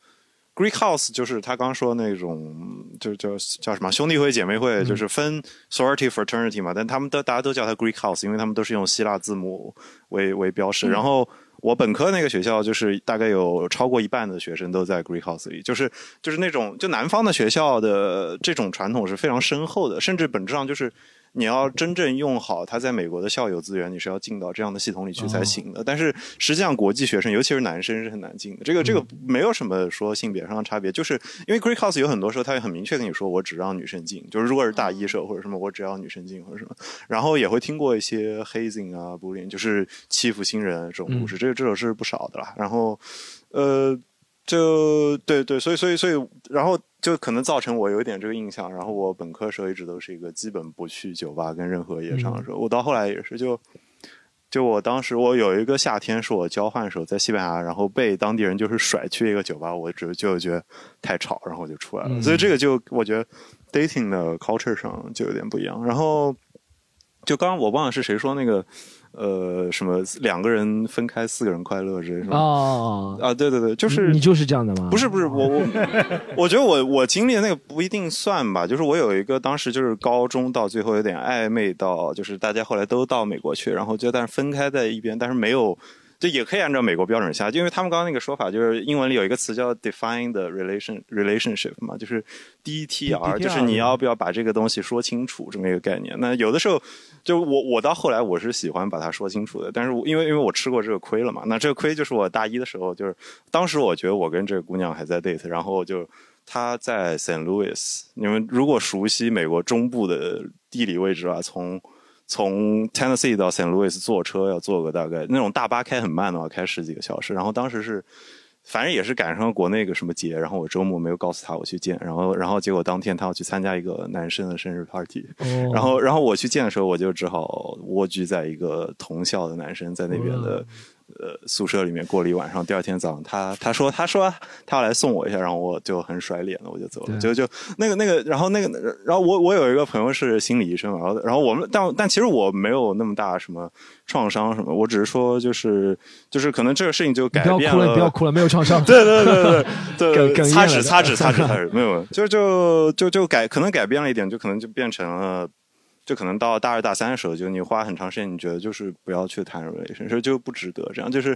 Greek House，就是他刚说那种，就叫叫什么兄弟会、姐妹会，就是分 sorority fraternity 嘛。但他们都大家都叫它 Greek House，因为他们都是用希腊字母为为标识。然后。我本科那个学校就是大概有超过一半的学生都在 Greenhouse 里，就是就是那种就南方的学校的这种传统是非常深厚的，甚至本质上就是。你要真正用好他在美国的校友资源，你是要进到这样的系统里去才行的。但是实际上，国际学生，尤其是男生，是很难进的。这个这个没有什么说性别上的差别，就是因为 Greek House 有很多时候他会很明确跟你说，我只让女生进。就是如果是大一社或者什么，我只要女生进或者什么。然后也会听过一些 hazing 啊，bullying，就是欺负新人这种故事，这个这种是不少的啦。然后，呃。就对对，所以所以所以，然后就可能造成我有一点这个印象。然后我本科时候一直都是一个基本不去酒吧跟任何夜场的时候。我到后来也是，就就我当时我有一个夏天是我交换的时候在西班牙，然后被当地人就是甩去一个酒吧，我只就觉得太吵，然后我就出来了。所以这个就我觉得 dating 的 culture 上就有点不一样。然后就刚刚我忘了是谁说那个。呃，什么两个人分开，四个人快乐，这是哦啊，对对对，就是你就是这样的吗？不是不是，我我 我觉得我我经历的那个不一定算吧，就是我有一个当时就是高中到最后有点暧昧到，就是大家后来都到美国去，然后就但是分开在一边，但是没有。就也可以按照美国标准下，因为他们刚刚那个说法就是英文里有一个词叫 define the relation relationship 嘛，就是 D T R，就是你要不要把这个东西说清楚这么一个概念。那有的时候，就我我到后来我是喜欢把它说清楚的，但是因为因为我吃过这个亏了嘛，那这个亏就是我大一的时候，就是当时我觉得我跟这个姑娘还在 date，然后就她在 Saint Louis，你们如果熟悉美国中部的地理位置啊，从从 Tennessee 到 Saint Louis 坐车要坐个大概那种大巴开很慢的话，开十几个小时。然后当时是，反正也是赶上国内个什么节，然后我周末没有告诉他我去见，然后然后结果当天他要去参加一个男生的生日 party，然后然后我去见的时候，我就只好蜗居在一个同校的男生在那边的呃宿舍里面过了一晚上。第二天早上，他他说他说他要来送我一下，然后我就很甩脸了，我就走了。就就那个那个，然后那个，然后我我有一个朋友是心理医生，然后然后我们但但其实我没有那么大什么创伤什么，我只是说就是就是可能这个事情就改变了。不要哭了，不要哭了，没有创伤。对对对对对，擦纸擦纸擦纸擦纸，没有，就就就就改可能改变了一点，就可能就变成了。就可能到大二大三的时候，就你花很长时间，你觉得就是不要去谈 relation，说就不值得这样。就是，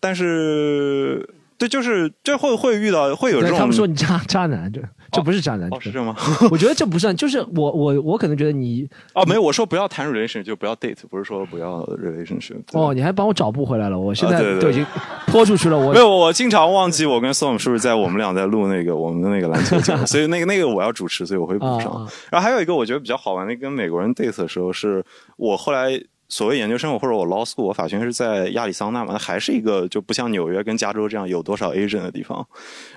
但是，对，就是这会会遇到会有这种。他们说你渣渣男这。这不是渣男，是这吗？我觉得这不算，就是我我我可能觉得你哦，没有，我说不要谈 relation，就不要 date，不是说不要 relationship。哦，你还帮我找不回来了，我现在都已经拖出去了。我没有，我经常忘记我跟 Storm 是不是在我们俩在录那个我们的那个篮球节目，所以那个那个我要主持，所以我会补上。然后还有一个我觉得比较好玩的，跟美国人 date 的时候，是我后来。所谓研究生或者我 law school，我法学院是在亚利桑那嘛，那还是一个就不像纽约跟加州这样有多少 Asian 的地方。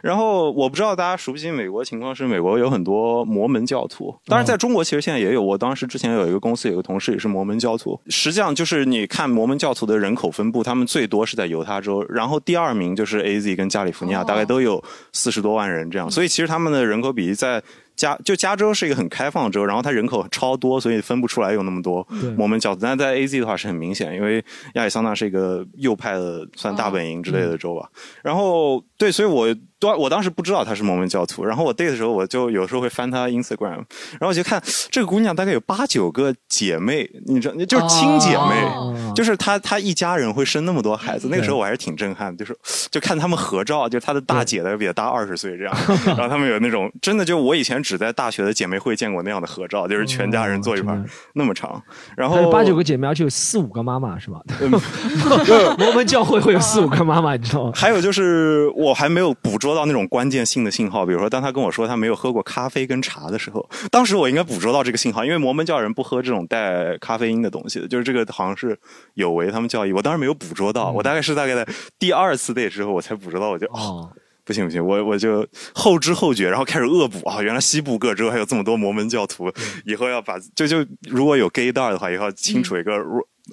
然后我不知道大家熟不熟悉美国情况，是美国有很多摩门教徒。当然，在中国其实现在也有。我当时之前有一个公司有个同事也是摩门教徒。实际上就是你看摩门教徒的人口分布，他们最多是在犹他州，然后第二名就是 A Z 跟加利福尼亚，大概都有四十多万人这样。所以其实他们的人口比例在。加就加州是一个很开放的州，然后它人口超多，所以分不出来有那么多摩门教徒。但在 A Z 的话是很明显，因为亚利桑那是一个右派的算大本营之类的州吧。然后对，所以我。我当时不知道她是摩门教徒，然后我 date 的时候，我就有时候会翻她 Instagram，然后我就看这个姑娘大概有八九个姐妹，你知道，就是亲姐妹，就是她她一家人会生那么多孩子。那个时候我还是挺震撼，就是就看他们合照，就她的大姐的比她大二十岁这样，然后他们有那种真的就我以前只在大学的姐妹会见过那样的合照，就是全家人坐一块那么长，然后八九个姐妹而且有四五个妈妈是吧？摩门教会会有四五个妈妈，你知道吗？还有就是我还没有捕捉。到那种关键性的信号，比如说当他跟我说他没有喝过咖啡跟茶的时候，当时我应该捕捉到这个信号，因为摩门教人不喝这种带咖啡因的东西的，就是这个好像是有违他们教义。我当时没有捕捉到，我大概是大概在第二次 date 之后我才捕捉到，我就哦，不行不行，我我就后知后觉，然后开始恶补啊，原来西部各州还有这么多摩门教徒，以后要把就就如果有 gay 蛋的话，以后要清楚一个。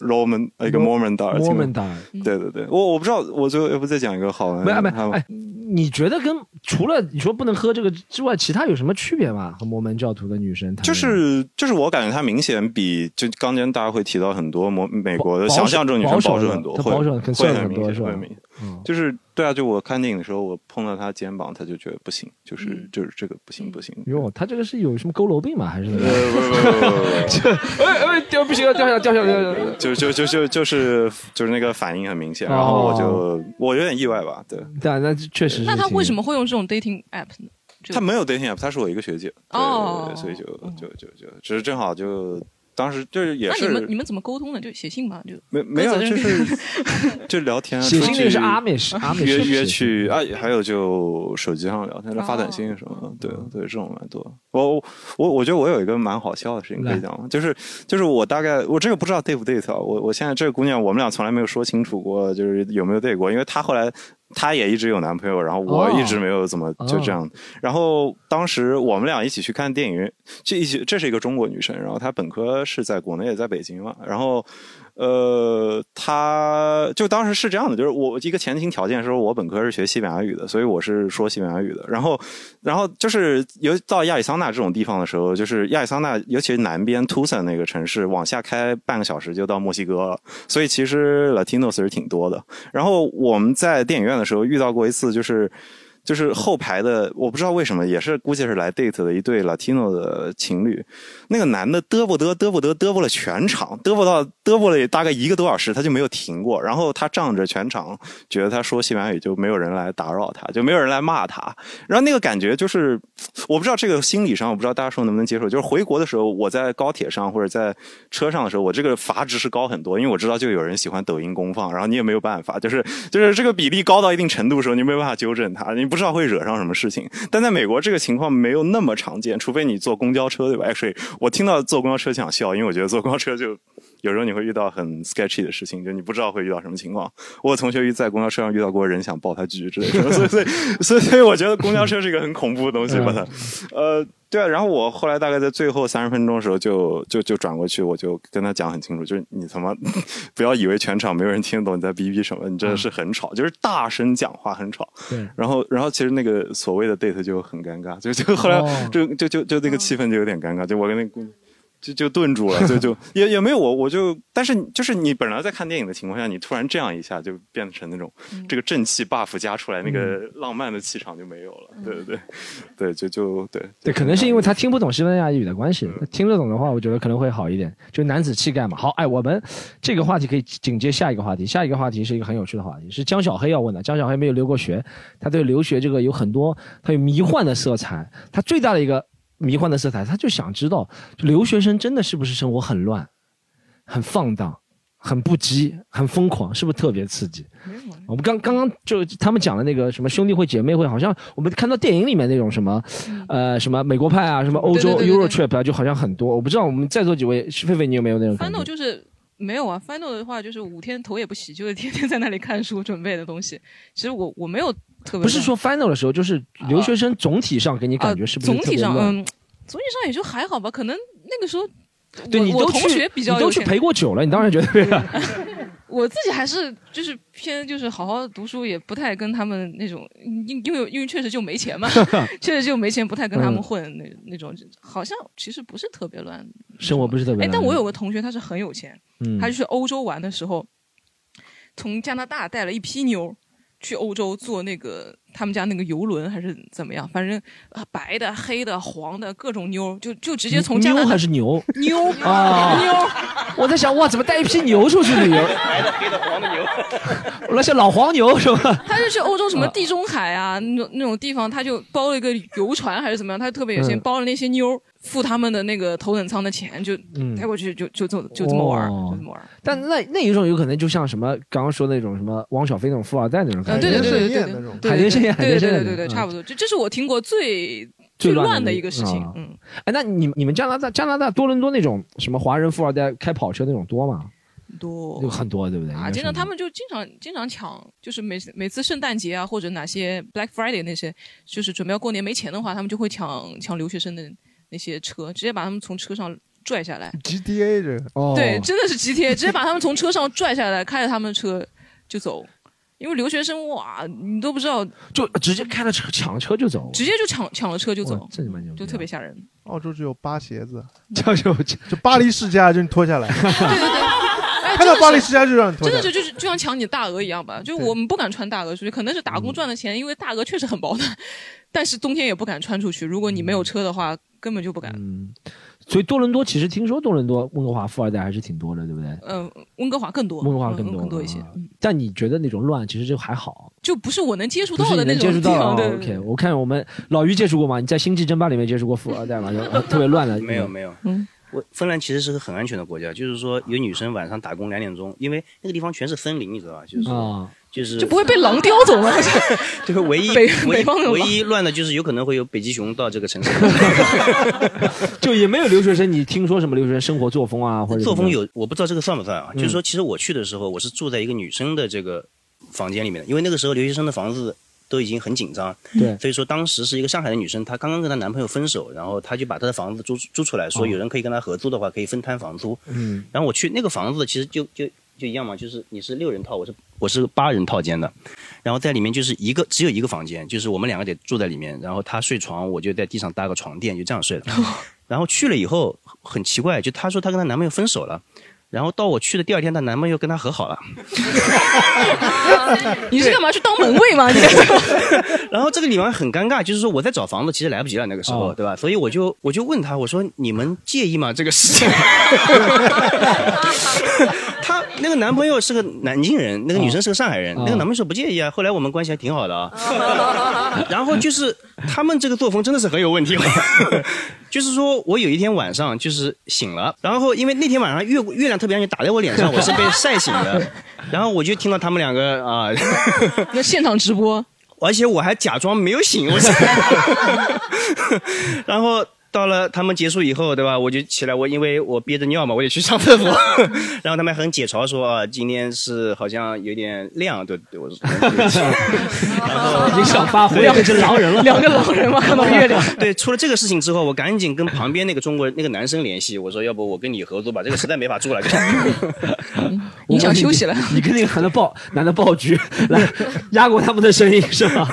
Roman 一个 Mormon 达尔，对对对，我我不知道，我最后要不再讲一个好玩的？没没哎，你觉得跟除了你说不能喝这个之外，其他有什么区别吗？和摩门教徒的女生？就是就是，我感觉她明显比就刚才大家会提到很多摩美国的想象中女生保守很多，会会很明显，会就是。对啊，就我看电影的时候，我碰到他肩膀，他就觉得不行，就是就是这个不行不行。哟，他这个是有什么佝偻病吗？还是？不不不不，哎哎，掉不行了，掉下掉下掉下。就就就就就是就是那个反应很明显，然后我就我有点意外吧，对。对啊，那确实。那他为什么会用这种 dating app 呢？他没有 dating app，他是我一个学姐，哦，所以就就就就只是正好就。当时就是也是，那你们你们怎么沟通的？就写信吗？就没没有，就是就 聊天。写信那是阿美是阿美约约去啊，还有就手机上聊天，发短信什么的。对对，这种蛮多。我我我觉得我有一个蛮好笑的事情可以讲，就是就是我大概我这个不知道 date 不 date 啊。我我现在这个姑娘，我们俩从来没有说清楚过，就是有没有 date 过，因为她后来。她也一直有男朋友，然后我一直没有怎么就这样。然后当时我们俩一起去看电影，这一起这是一个中国女生，然后她本科是在国内，也在北京嘛，然后。呃，他就当时是这样的，就是我一个前提条件是我本科是学西班牙语的，所以我是说西班牙语的。然后，然后就是有到亚利桑那这种地方的时候，就是亚利桑那，尤其是南边 Tucson 那个城市，往下开半个小时就到墨西哥了。所以其实 Latinos 是挺多的。然后我们在电影院的时候遇到过一次，就是。就是后排的，我不知道为什么，也是估计是来 date 的一对 Latino 的情侣。那个男的嘚啵嘚嘚啵嘚嘚啵了全场，嘚啵到嘚啵了大概一个多小时，他就没有停过。然后他仗着全场觉得他说西班牙语就没有人来打扰他，就没有人来骂他。然后那个感觉就是，我不知道这个心理上，我不知道大家说能不能接受。就是回国的时候，我在高铁上或者在车上的时候，我这个阀值是高很多，因为我知道就有人喜欢抖音公放，然后你也没有办法，就是就是这个比例高到一定程度的时候，你没有办法纠正他，你。不知道会惹上什么事情，但在美国这个情况没有那么常见，除非你坐公交车，对吧？Actually，我听到坐公交车想笑，因为我觉得坐公交车就有时候你会遇到很 sketchy 的事情，就你不知道会遇到什么情况。我同学在公交车上遇到过人想抱他举之类的，所以所以所以所以我觉得公交车是一个很恐怖的东西，把它呃。对啊，然后我后来大概在最后三十分钟的时候就就就转过去，我就跟他讲很清楚，就是你他妈 不要以为全场没有人听得懂你在逼逼什么，你真的是很吵，就是大声讲话很吵。对，然后然后其实那个所谓的 date 就很尴尬，就就后来哦就就就就那个气氛就有点尴尬，就我跟那个姑娘。就就顿住了，就就也也没有我，我就，但是就是你本来在看电影的情况下，你突然这样一下，就变成那种这个正气 buff 加出来，那个浪漫的气场就没有了。对对对，对就就对对，可能是因为他听不懂西班牙语的关系。他听得懂的话，我觉得可能会好一点，就男子气概嘛。好，哎，我们这个话题可以紧接下一个话题。下一个话题是一个很有趣的话题，是江小黑要问的。江小黑没有留过学，他对留学这个有很多他有迷幻的色彩。他最大的一个迷幻的色彩，他就想知道，留学生真的是不是生活很乱、很放荡、很不羁、很疯狂，是不是特别刺激？我们刚刚刚就他们讲的那个什么兄弟会、姐妹会，好像我们看到电影里面那种什么，呃，什么美国派啊，什么欧洲 Euro Trip 啊，就好像很多。我不知道我们在座几位，狒狒你有没有那种感 final 觉？就是没有啊，final 的话就是五天头也不洗，就是天天在那里看书准备的东西。其实我我没有特别不是说 final 的时候，就是留学生总体上给你感觉是不是总体上嗯，总体上也就还好吧，可能那个时候对我我同你都去学比较你都去陪过酒了，你当然觉得。我自己还是就是偏就是好好读书，也不太跟他们那种，因因为因为确实就没钱嘛，确实就没钱，不太跟他们嗯混那那种，好像其实不是特别乱。生活不是特别哎，但我有个同学他是很有钱，嗯他去欧洲玩的时候，从加拿大带了一批妞去欧洲做那个他们家那个游轮还是怎么样，反正啊白的、黑的、黄的各种妞，就就直接从加拿妞大还是牛妞啊妞。我在想哇，怎么带一批牛出去旅游？白的、黑的、黄的牛。我那些老黄牛是吧？他就去欧洲什么地中海啊那种那种地方，他就包了一个游船还是怎么样，他特别有钱，嗯包了那些妞儿付他们的那个头等舱的钱，就嗯带过去就就就就这么玩儿，哦就这么玩儿。但那那一种有可能就像什么刚刚说的那种什么汪小菲那种富二代那种啊，感觉，对对对对对那种对，海天盛对对对对对，嗯差不多。这这是我听过最最乱乱的的一个事情啊。嗯，哎，那你你们加拿大加拿大多伦多那种什么华人富二代开跑车那种多吗？多有很多，对不对？啊，经常他们就经常经常抢，就是每每次圣诞节啊，或者哪些 Black Friday 那些，就是准备要过年没钱的话，他们就会抢抢留学生的那些车，直接把他们从车上拽下来。GTA 这哦，对，真的是 GTA，直接把他们从车上拽下来，开着他们的车就走。因为留学生哇，你都不知道，就直接开了车抢了车就走，直接就抢抢了车就走，这你妈牛逼啊就特别吓人。澳洲只有扒鞋子，就就就巴黎世家就你脱下来，对对对，哎，看到巴黎世家就让你脱下来。真的就就是就像抢你大鹅一样吧，就对我们不敢穿大鹅出去，可能是打嗯工赚的钱，因为大鹅确实很薄的，但是冬天也不敢穿出去。如果你没有车的话，根本就不敢。嗯，所以多伦多其实听说多伦多温哥华富二代还是挺多的，对不对？呃，温哥华更多，温哥华更多嗯更多一些啊，但你觉得那种乱其实就还好，就不是我能接触到的那种地方。接触到啊对对 OK，我看我们老于接触过吗？你在《星际争霸》里面接触过富二代吗？就 特别乱的，没有没有，嗯，我芬兰其实是个很安全的国家，就是说有女生晚上打工两点钟，因为那个地方全是森林，你知道吧？就是说啊，就是就不会被狼叼走吗？就是唯一北唯北方的唯一乱的就是有可能会有北极熊到这个城市。就也没有留学生，你听说什么留学生生活作风啊，或者作风有，我不知道这个算不算啊？嗯就是说，其实我去的时候，我是住在一个女生的这个房间里面的，因为那个时候留学生的房子都已经很紧张，对所以说当时是一个上海的女生，她刚刚跟她男朋友分手，然后她就把她的房子租租出来，说哦有人可以跟她合租的话，可以分摊房租。嗯然后我去那个房子，其实就就就一样嘛，就是你是六人套，我是我是八人套间的，然后在里面就是一个只有一个房间，就是我们两个得住在里面，然后她睡床，我就在地上搭个床垫，就这样睡的。然后去了以后很奇怪，就她说她跟她男朋友分手了。然后到我去的第二天，她男朋友跟她和好了。你是干嘛去当门卫吗？你 然后这个里面很尴尬，就是说我在找房子，其实来不及了那个时候，哦对吧？所以我就我就问他，我说你们介意吗？这个事情？他那个男朋友是个南京人，那个女生是个上海人，哦那个男朋友说不介意啊。后来我们关系还挺好的啊。然后就是他们这个作风真的是很有问题，就是说我有一天晚上就是醒了，然后因为那天晚上月月亮特别亮，就打在我脸上，我是被晒醒的，然后我就听到他们两个啊。那现场直播，而且我还假装没有醒，我是，然后到了他们结束以后，对吧？我就起来，我因为我憋着尿嘛，我也去上厕所。然后他们很解嘲说啊，今天是好像有点亮，对对，我说。然后你想发挥，变成狼人了，两个狼人嘛，看到月亮。对，出了这个事情之后，我赶紧跟旁边那个中国人那个男生联系，我说要不我跟你合作吧，这个实在没法做了。你想休息了？你跟那个男的爆男的爆局来压过他们的声音是吧？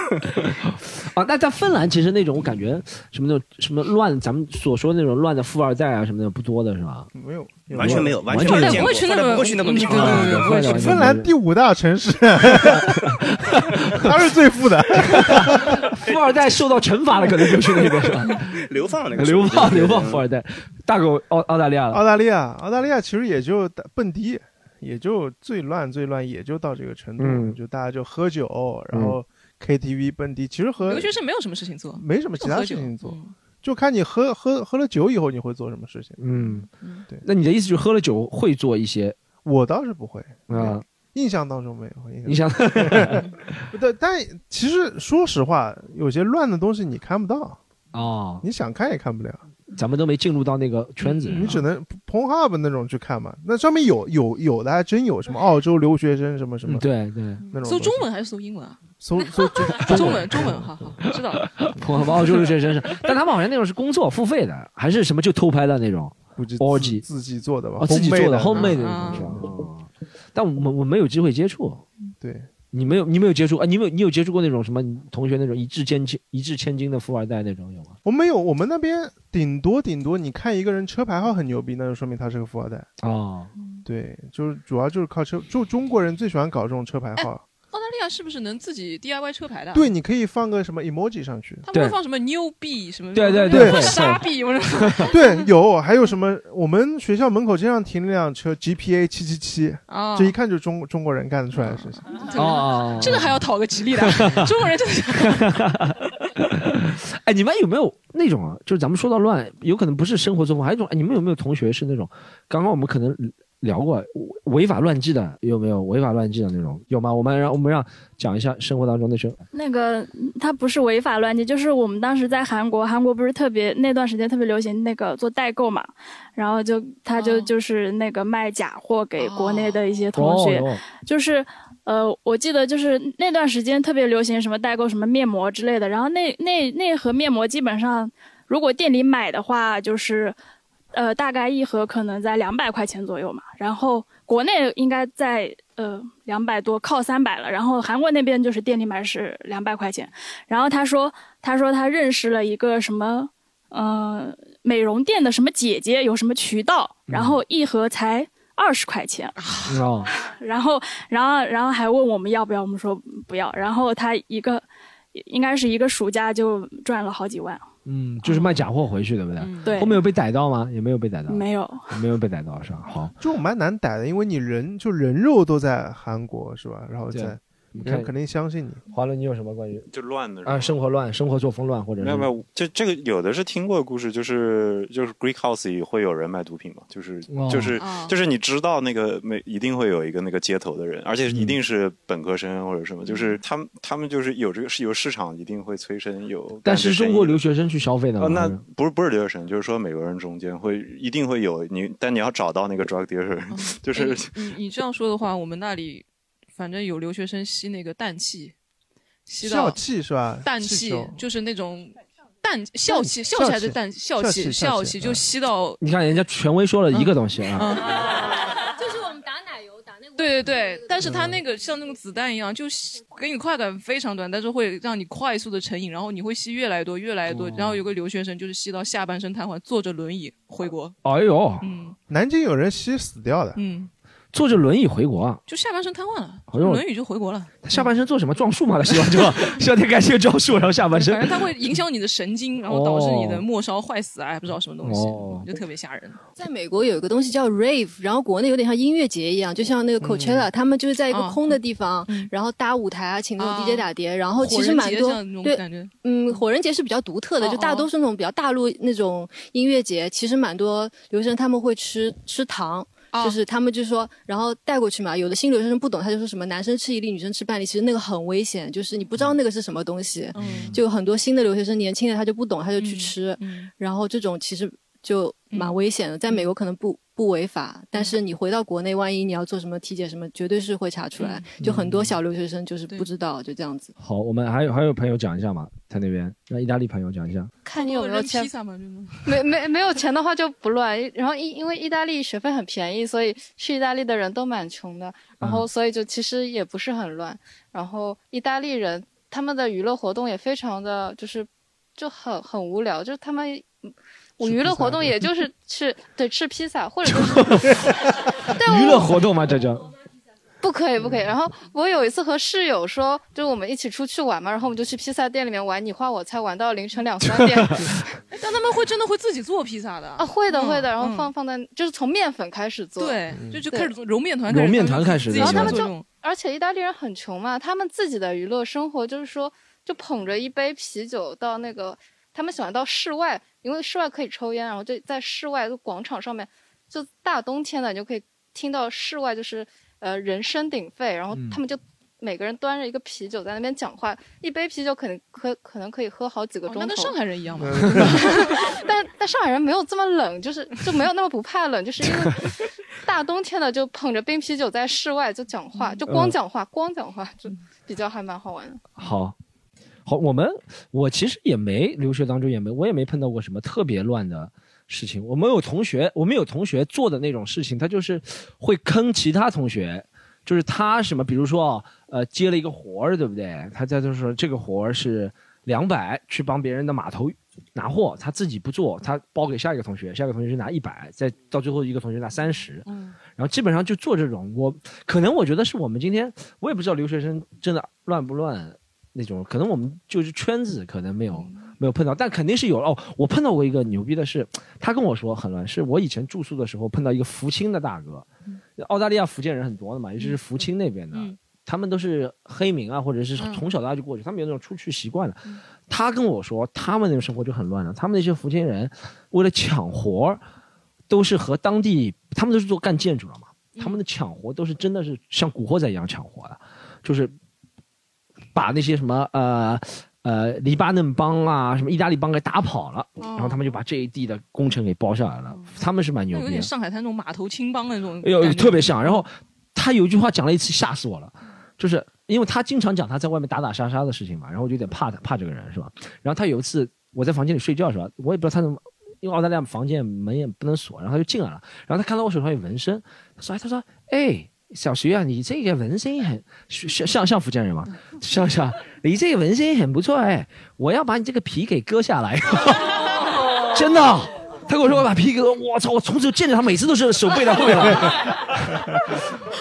啊，那在芬兰其实那种我感觉什么那种什么乱，咱们所说那种乱的富二代啊什么的不多的是吧？没有，完全没有，完全没有不会去那种地方。不会去芬兰第五大城市，他是最富的。富二代。受到惩罚了，可能就去那边是吧？流放那个流放流放富二代，大狗澳澳大利亚了。澳大利亚，澳大利亚其实也就蹦迪，也就最乱最乱，也就到这个程度，嗯。就大家就喝酒，然后 KTV 蹦迪，其实和留学生没有什么事情做，没什么其他事情做，嗯就看你喝喝喝了酒以后你会做什么事情。嗯，对。那你的意思就是喝了酒会做一些？我倒是不会。啊？印象当中没有，印你想不对，但其实说实话，有些乱的东西你看不到，哦，你想看也看不了，咱们都没进入到那个圈子，你只能 Pornhub 那种去看嘛。那上面有有有的还真有什么澳洲留学生什么什么，嗯对对，那种搜中文还是搜英文啊？搜搜中 中文中文，好好知道了。碰澳洲留学生是，但他们好像那种是工作付费的，还是什么就偷拍的那种估计 orgy 自己做的吧，哦，自己做的 homemade 的那种但我们我没有机会接触，对。你没有，你没有接触啊？你没有，你有接触过那种什么同学那种一掷千金、一掷千金的富二代那种有吗？我没有，我们那边顶多顶多，你看一个人车牌号很牛逼，那就说明他是个富二代。哦，对，就是主要就是靠车，就中国人最喜欢搞这种车牌号。澳大利亚是不是能自己 DIY 车牌的？对，你可以放个什么 emoji 上去。他们会放什么牛币什么？对对对会傻逼！我说对，有，还有什么？我们学校门口经常停那辆车，GPA 七七七哦，这一看就是中中国人干得出来的事情。哦这个还要讨个吉利的，中国人真的是。哎，你们有没有那种啊？就是咱们说到乱，有可能不是生活作风，还有一种，哎，你们有没有同学是那种？刚刚我们可能聊过违法乱纪的，有没有违法乱纪的那种？有吗？我们让我们让讲一下生活当中那些。那个他不是违法乱纪，就是我们当时在韩国，韩国不是特别那段时间特别流行那个做代购嘛，然后就他就就是那个卖假货给国内的一些同学，哦就是呃，我记得就是那段时间特别流行什么代购什么面膜之类的，然后那那那盒面膜基本上如果店里买的话，就是呃大概一盒可能在两百块钱左右嘛，然后国内应该在呃两百多，靠三百了，然后韩国那边就是店里买是两百块钱，然后他说他说他认识了一个什么呃美容店的什么姐姐，有什么渠道，然后一盒才二十块钱。哦，然后，然后，然后还问我们要不要，我们说不要。然后他一个应该是一个暑假就赚了好几万，嗯，就是卖假货回去，对不对？对后面有被逮到吗？也没有被逮到。没有，没有被逮到是吧？好，就蛮难逮的，因为你人就人肉都在韩国是吧？然后在人肯定相信你。华伦，你有什么关于就乱的啊生活乱、生活作风乱，或者没有没有，就这个有的是听过的故事，就是就是 Greek House 里会有人卖毒品嘛，就是、哦就是哦就是你知道那个每一定会有一个那个街头的人，而且一定是本科生或者什么，就是他们他们就是有这个是有市场，一定会催生有。但是中国留学生去消费的？那不是不是留学生，就是说美国人中间会一定会有你，但你要找到那个 drug dealer，、就是、哎你你这样说的话，我们那里反正有留学生吸那个氮气，吸到笑气是吧？氮气就是那种氮笑气，笑笑起来是氮笑笑气，笑气笑气就吸到。你看人家权威说了一个东西啊，就是我们打奶油打那个。对对对，但是它那个像那个子弹一样，就吸给你快感非常短，但是会让你快速的成瘾，然后你会吸越来越多，越来越多。然后有个留学生就是吸到下半身瘫痪，坐着轮椅回国。哎呦，嗯南京有人吸死掉的，嗯，坐着轮椅回国啊？就下半身瘫痪了，轮椅就回国了。他下半身做什么撞树吗？他希望就 希望他干这个撞树，然后下半身 反正它会影响你的神经，然后导致你的末梢坏死啊，还不知道什么东西，哦就特别吓人。在美国有一个东西叫 rave，然后国内有点像音乐节一样，就像那个 Coachella，、他们就是在一个啊空的地方，然后搭舞台啊，请那种啊 DJ 打碟，然后其实蛮多那种对感觉，嗯，火人节是比较独特的，哦就大多数那种比较大陆那种音乐节，其实蛮多留学生他们会吃吃糖。就是他们就说，然后带过去嘛，有的新留学生不懂，他就说什么男生吃一粒，女生吃半粒，其实那个很危险，就是你不知道那个是什么东西，就很多新的留学生，年轻的他就不懂，他就去吃，然后这种其实就蛮危险的，在美国可能不。不违法，但是你回到国内，万一你要做什么体检什么，绝对是会查出来。就很多小留学生就是不知道，就这样子。好，我们还有还有朋友讲一下嘛，在那边让意大利朋友讲一下。看你有没有钱。没没没有钱的话就不乱。然后因因为意大利学费很便宜，所以去意大利的人都蛮穷的。然后所以就其实也不是很乱。然后意大利人他们的娱乐活动也非常的就是就很很无聊，就是他们。我娱乐活动也 就是吃对吃披萨，或者 就是 娱乐活动吗？这叫不可以不可以。然后我有一次和室友说，就是我们一起出去玩嘛，然后我们就去披萨店里面玩你画我猜，玩到凌晨两三点。但他们会真的会自己做披萨的啊？会的会的。然后放放在就是从面粉开始做，对，就就开始做揉面团，揉面团开始。然后他们就，而且意大利人很穷嘛，他们自己的娱乐生活就是说，就捧着一杯啤酒到那个，他们喜欢到室外。因为室外可以抽烟，然后就在室外的广场上面，就大冬天的，你就可以听到室外就是呃人声鼎沸，然后他们就每个人端着一个啤酒在那边讲话，一杯啤酒可能可可能可以喝好几个钟头。跟上海人一样嘛。但但上海人没有这么冷，就是就没有那么不怕冷，就是因为大冬天的就捧着冰啤酒在室外就讲话，就光讲话光讲话，就比较还蛮好玩的。好。好，我们我其实也没留学当中也没我也没碰到过什么特别乱的事情。我们有同学，我们有同学做的那种事情，他就是会坑其他同学，就是他什么，比如说呃接了一个活儿，对不对？他在就说这个活儿是两百，去帮别人的码头拿货，他自己不做，他包给下一个同学，下一个同学就拿一百，再到最后一个同学拿三十，嗯，然后基本上就做这种。我可能我觉得是我们今天，我也不知道留学生真的乱不乱。那种可能我们就是圈子可能没有没有碰到，但肯定是有哦。我碰到过一个牛逼的是，他跟我说很乱，是我以前住宿的时候碰到一个福清的大哥，澳大利亚福建人很多的嘛，尤其是福清那边的，他们都是黑民啊，或者是从小到大就过去，他们有那种出去习惯了。他跟我说，他们那种生活就很乱了，他们那些福建人为了抢活都是和当地他们都是做干建筑的嘛，他们的抢活都是真的是像古惑仔一样抢活的，就是。把那些什么呃呃黎巴嫩帮啊，什么意大利帮给打跑了，然后他们就把这一地的工程给包下来了。他们是蛮牛逼，有点上海滩那种码头青帮那种，哎呦特别像。然后他有一句话讲了一次，吓死我了，就是因为他经常讲他在外面打打杀杀的事情嘛，然后我就有点怕他，怕这个人是吧？然后他有一次我在房间里睡觉是吧？我也不知道他怎么，因为澳大利亚房间门也不能锁，然后他就进来了，然后他看到我手上有纹身，他说哎，他说哎。小徐啊，你这个纹身很像像像福建人吗？像像，你这个纹身很不错哎，我要把你这个皮给割下来，真的。他跟我说我把皮割，我操！我从此就见着他，每次都是手背在后面。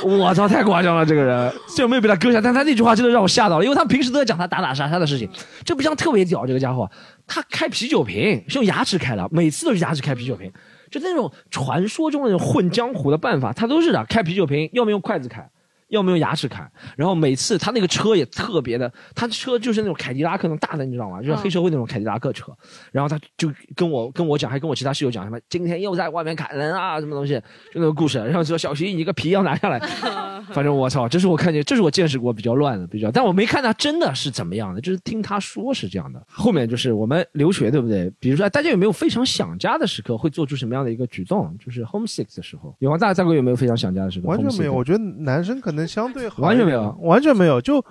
我操，太夸张了，这个人虽然没有被他割下，但他那句话真的让我吓到了，因为他平时都在讲他打打杀杀的事情，这不像特别屌这个家伙，他开啤酒瓶是用牙齿开的，每次都是牙齿开啤酒瓶。就那种传说中的那种混江湖的办法，他都是的，开啤酒瓶要么用筷子开。要么用牙齿砍，然后每次他那个车也特别的，他的车就是那种凯迪拉克那种大的，你知道吗？就是黑社会那种凯迪拉克车。然后他就跟我跟我讲，还跟我其他室友讲什么，今天又在外面砍人啊，什么东西，就那个故事。然后说小徐，你个皮要拿下来。反正我操，这是我看见，这是我见识过比较乱的，比较，但我没看他真的是怎么样的，就是听他说是这样的。后面就是我们留学，对不对？比如说大家有没有非常想家的时刻，会做出什么样的一个举动？就是 homesick 的时候，有啊？大家大哥有没有非常想家的时刻？完全没有，我觉得男生可能。相对完全没有，完全没有，就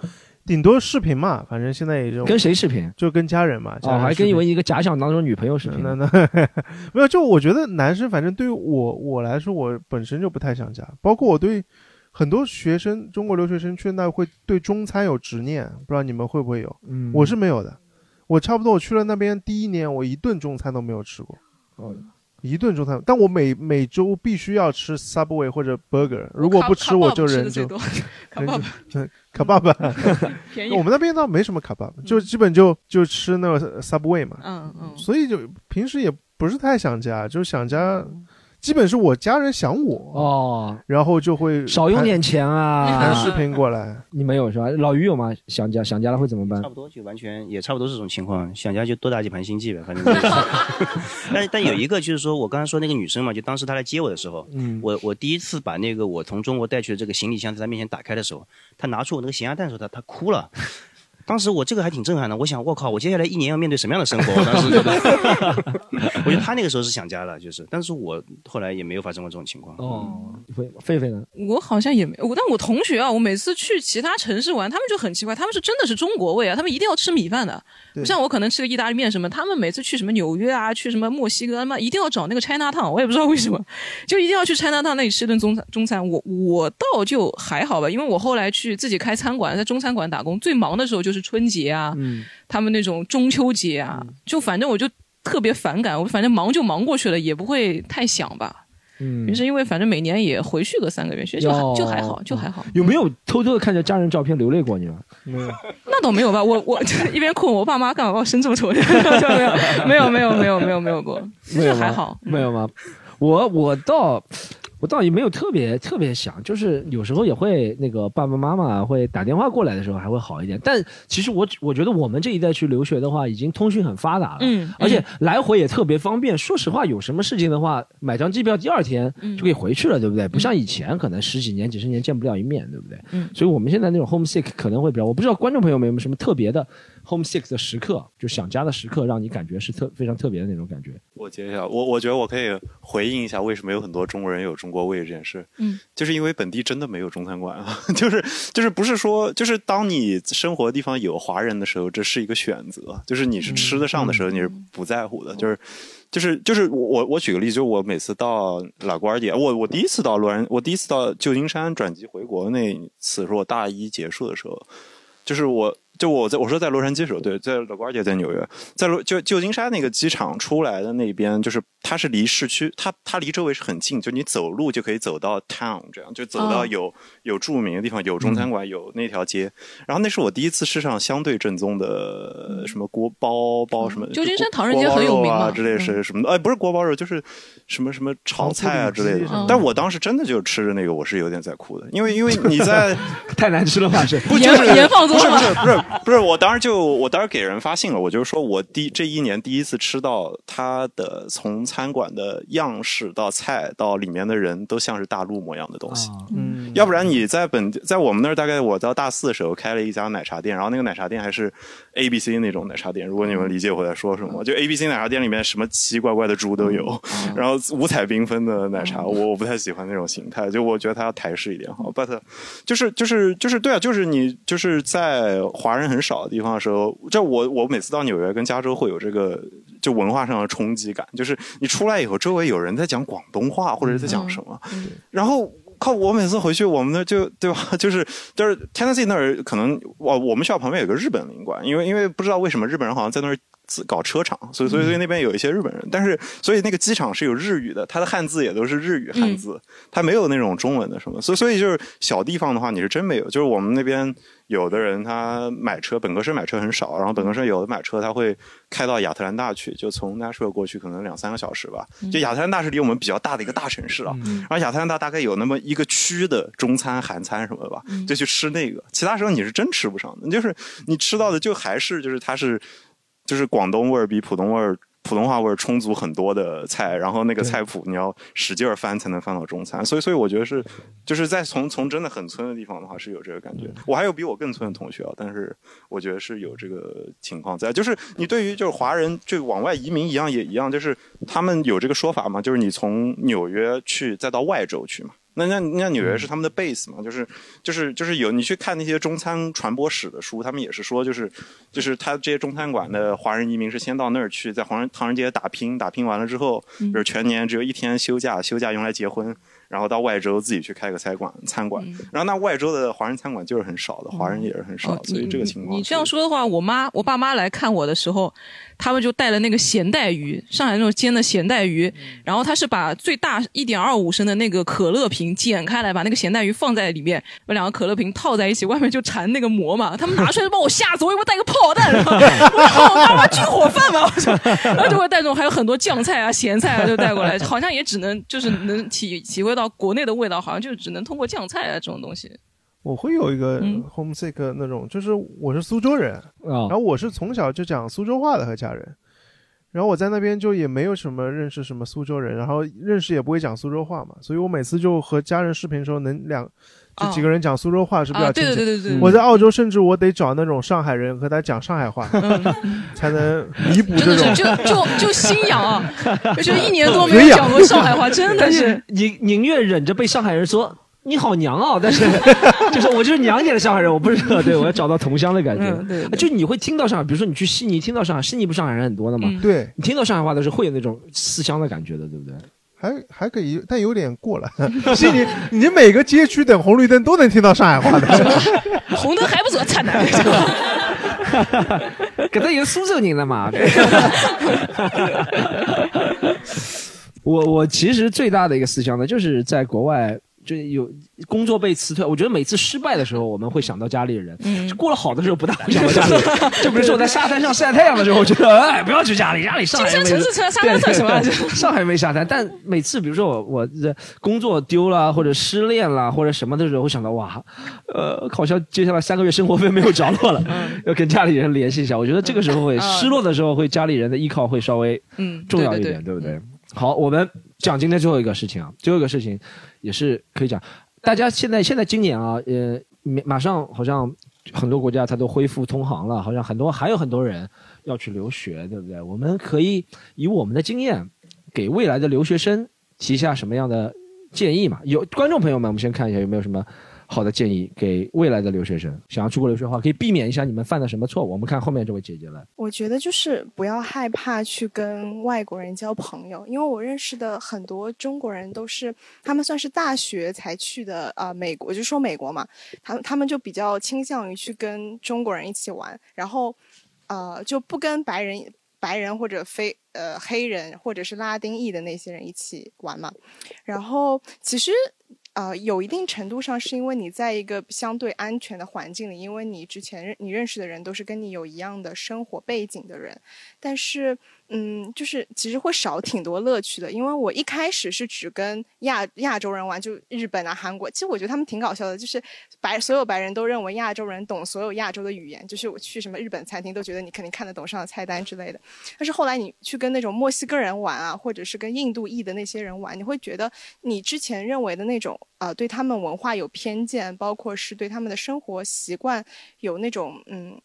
顶多视频嘛。反正现在也就跟谁视频？就跟家人嘛。哦，还跟以为一个假想当中女朋友视频呢。那 没有，就我觉得男生，反正对于我我来说，我本身就不太想家。包括我对很多学生，中国留学生去那会对中餐有执念，不知道你们会不会有？嗯，我是没有的。我差不多我去了那边第一年，我一顿中餐都没有吃过。哦。一顿中餐，但我每每周必须要吃 Subway 或者 Burger，如果不吃我就忍住 卡爸爸，卡爸爸，我们那边倒没什么卡爸爸，就基本就就吃那个 Subway 嘛。嗯嗯。所以就平时也不是太想家，就想家。基本是我家人想我哦，然后就会少用点钱啊，传视频过来。你没有是吧？老于有吗？想家想家了会怎么办？差不多就完全也差不多是这种情况，想家就多打几盘星际呗，反正就是。但但有一个就是说我刚才说那个女生嘛，就当时她来接我的时候，嗯我我第一次把那个我从中国带去的这个行李箱在她面前打开的时候，她拿出我那个咸鸭蛋的时候，她她哭了。当时我这个还挺震撼的，我想我靠，我接下来一年要面对什么样的生活？我当时觉得，我觉得他那个时候是想家了，就是，但是我后来也没有发生过这种情况。哦，狒狒狒呢？我好像也没，我但我同学啊，我每次去其他城市玩，他们就很奇怪，他们是真的是中国胃啊，他们一定要吃米饭的。对像我可能吃个意大利面什么，他们每次去什么纽约啊，去什么墨西哥，他妈一定要找那个 China Town，我也不知道为什么，就一定要去 China Town 那里吃顿中餐。中餐我我倒就还好吧，因为我后来去自己开餐馆，在中餐馆打工，最忙的时候就是春节啊，嗯他们那种中秋节啊，就反正我就特别反感，我反正忙就忙过去了，也不会太想吧。嗯于是因为反正每年也回去个三个月，学就还就还好，就还好。有没有偷偷的看着家人照片流泪过？你们没有？那倒没有吧，我我 一边哭，我爸妈干嘛把我生这么丑？没有没有没有没有没有没有过，没有吗这还好。没有吗？我我倒我倒也没有特别特别想，就是有时候也会那个爸爸妈妈会打电话过来的时候还会好一点。但其实我我觉得我们这一代去留学的话，已经通讯很发达了，嗯而且来回也特别方便。说实话，有什么事情的话，买张机票第二天嗯就可以回去了，对不对？不像以前可能十几年、几十年见不了一面，对不对？嗯所以我们现在那种 homesick 可能会比较，我不知道观众朋友们有没有什么特别的 homesick 的时刻，就想家的时刻，让你感觉是特非常特别的那种感觉。我接一下，我我觉得我可以回应一下，为什么有很多中国人有中国胃这件事。嗯，就是因为本地真的没有中餐馆啊，就是就是不是说，就是当你生活的地方有华人的时候，这是一个选择，就是你是吃得上的时候，你是不在乎的，就是。就是就是我我举个例子，就是我每次到拉瓜尔迪，我我第一次到洛杉，我第一次到旧金山转机回国那一次是我大一结束的时候，就是我就我在我说在洛杉矶时候，对，在老瓜尔迪在纽约，在罗就旧金山那个机场出来的那边，就是它是离市区，它它离周围是很近，就你走路就可以走到 town，这样就走到哦有、有著名的地方，有中餐馆，有那条街。然后那是我第一次吃上相对正宗的什么锅包包什么，旧金山就唐人街很有名嘛锅包肉啊之类是什么的，哎，不是锅包肉，就是什么什么炒菜啊之类的。但我当时真的就吃着那个，我是有点在哭的，因为因为你在 太难吃了吧？是不就是盐放多了不是不是 不是，我当时就我当时给人发信了，我就是说我第这一年第一次吃到它的从餐馆的样式到菜到里面的人都像是大陆模样的东西。嗯，要不然你在本地在我们那儿，大概我到大四的时候开了一家奶茶店，然后那个奶茶店还是 A B C 那种奶茶店。如果你们理解我在说什么，就 A B C 奶茶店里面什么奇奇怪怪的猪都有，然后五彩缤纷的奶茶，我我不太喜欢那种形态，就我觉得它要台式一点好。But 就是就是就是对啊，就是你就是在华人很少的地方的时候，就我我每次到纽约跟加州会有这个就文化上的冲击感，就是你出来以后，周围有人在讲广东话或者是在讲什么，然后。靠！我每次回去，我们那就对吧？就是就是 Tennessee 那儿可能我我们学校旁边有个日本领馆，因为因为不知道为什么日本人好像在那儿自搞车厂，所以所以所以那边有一些日本人，但是所以那个机场是有日语的，它的汉字也都是日语汉字，它没有那种中文的什么，所以所以就是小地方的话，你是真没有。就是我们那边有的人他买车，本科生买车很少，然后本科生有的买车他会开到亚特兰大去，就从 Nashville 过去可能两三个小时吧。就亚特兰大是离我们比较大的一个大城市啊，然后亚特兰大大概有那么一个区的中餐、韩餐什么的吧，就去吃那个。其他时候你是真吃不上的，就是你吃到的就还是就是它是就是广东味儿比普通味儿。普通话味儿充足很多的菜，然后那个菜谱你要使劲儿翻才能翻到中餐，所以所以我觉得是就是在从从真的很村的地方的话是有这个感觉。我还有比我更村的同学啊，但是我觉得是有这个情况在，就是你对于就是华人就往外移民一样也一样，就是他们有这个说法嘛，就是你从纽约去再到外州去嘛。那那那纽约是他们的 base 嘛，就是就是就是有你去看那些中餐传播史的书，他们也是说就是就是他这些中餐馆的华人移民是先到那儿去，在唐人唐人街打拼，打拼完了之后，就是全年只有一天休假，休假用来结婚，然后到外州自己去开个餐馆，餐馆。然后那外州的华人餐馆就是很少的，华人也是很少，所以这个情况。你这样说的话，我妈我爸妈来看我的时候，他们就带了那个咸带鱼，上海那种煎的咸带鱼，然后他是把最大一点二五升的那个可乐瓶剪开来，把那个咸带鱼放在里面，把两个可乐瓶套在一起，外面就缠那个膜嘛。他们拿出来就把我吓死，我以为带个炮弹，我靠，妈妈军火贩嘛，我就，然后就会带这种，还有很多酱菜啊、咸菜啊就带过来，好像也只能就是能体体会到国内的味道，好像就只能通过酱菜啊这种东西。我会有一个 homesick 那种，就是我是苏州人，然后我是从小就讲苏州话的和家人，然后我在那边就也没有什么认识什么苏州人，然后认识也不会讲苏州话嘛，所以我每次就和家人视频的时候能两就几个人讲苏州话是比较亲切。对对对对。我在澳洲甚至我得找那种上海人和他讲上海话，才能弥补这种。就就就心痒啊！就一年多没有讲过上海话，真的是宁宁愿忍着被上海人说。你好娘啊！但是，就是我就是娘点的上海人，我不是 对我要找到同乡的感觉。对，就你会听到上海，比如说你去悉尼，听到上海，悉尼不上海人很多的嘛？对，你听到上海话的时候会有那种思乡的感觉的，对不对？还还可以，但有点过了。悉尼，你每个街区等红绿灯都能听到上海话的。红灯还不走，惨难。可能有苏州人的嘛。我我其实最大的一个思乡呢，就是在国外。就有工作被辞退，我觉得每次失败的时候，我们会想到家里人；过了好的时候，不大会想到家里人。就比如说我在沙滩上晒太阳的时候，我觉得哎，不要去家里，家里上海。城市城沙滩算什么？上海没沙滩。但每次比如说我我这工作丢了，或者失恋了，或者什么的时候，会想到哇，呃，好像接下来三个月生活费没有着落了，要跟家里人联系一下。我觉得这个时候会失落的时候，会家里人的依靠会稍微嗯重要一点，对不对？好，我们讲今天最后一个事情啊，最后一个事情也是可以讲。大家现在现在今年啊，呃，马上好像很多国家它都恢复通航了，好像很多还有很多人要去留学，对不对？我们可以以我们的经验给未来的留学生提下什么样的建议嘛？有观众朋友们，我们先看一下有没有什么。好的建议给未来的留学生，想要出国留学的话，可以避免一下你们犯的什么错误。我们看后面这位姐姐来。我觉得就是不要害怕去跟外国人交朋友，因为我认识的很多中国人都是他们算是大学才去的啊，美国就说美国嘛，他他们就比较倾向于去跟中国人一起玩，然后呃就不跟白人白人或者非呃黑人或者是拉丁裔的那些人一起玩嘛，然后其实。啊，有一定程度上是因为你在一个相对安全的环境里，因为你之前认你认识的人都是跟你有一样的生活背景的人，但是。嗯，就是其实会少挺多乐趣的，因为我一开始是只跟亚亚洲人玩，就日本啊、韩国。其实我觉得他们挺搞笑的，就是白所有白人都认为亚洲人懂所有亚洲的语言，就是我去什么日本餐厅都觉得你肯定看得懂上的菜单之类的。但是后来你去跟那种墨西哥人玩啊，或者是跟印度裔的那些人玩，你会觉得你之前认为的那种呃对他们文化有偏见，包括是对他们的生活习惯有那种嗯。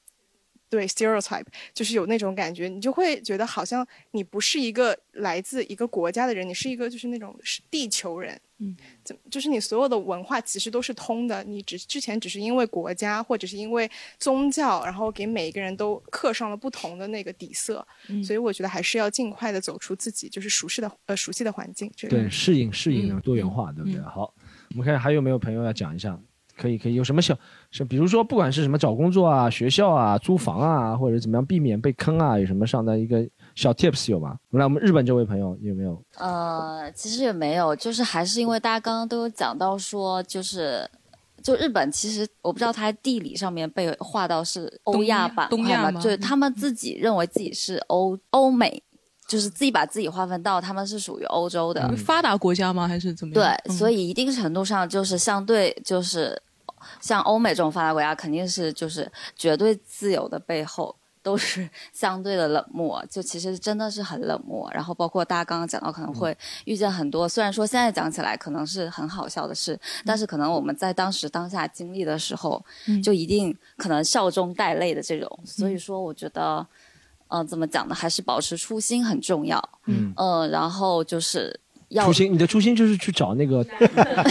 对，stereotype 就是有那种感觉，你就会觉得好像你不是一个来自一个国家的人，你是一个就是那种地球人。嗯，怎就是你所有的文化其实都是通的，你只之前只是因为国家或者是因为宗教，然后给每一个人都刻上了不同的那个底色。嗯，所以我觉得还是要尽快的走出自己就是熟悉的呃熟悉的环境。对，适应适应多元化，对不对？好，我们看还有没有朋友要讲一下。可以可以，有什么小是比如说不管是什么找工作啊、学校啊、租房啊，或者怎么样避免被坑啊，有什么上的一个小 tips 有吗？来，我们日本这位朋友有没有？呃，其实也没有，就是还是因为大家刚刚都有讲到说，就是就日本其实我不知道它地理上面被划到是欧亚板块嘛，就是他们自己认为自己是欧欧美，就是自己把自己划分到他们是属于欧洲的发达国家吗？还是怎么样？对，所以一定程度上就是相对就是。像欧美这种发达国家，肯定是就是绝对自由的背后都是 相对的冷漠，就其实真的是很冷漠。然后包括大家刚刚讲到，可能会遇见很多，虽然说现在讲起来可能是很好笑的事，但是可能我们在当时当下经历的时候，就一定可能笑中带泪的这种。所以说，我觉得，嗯，怎么讲呢？还是保持初心很重要。嗯，呃，然后就是要。初心，你的初心就是去找那个，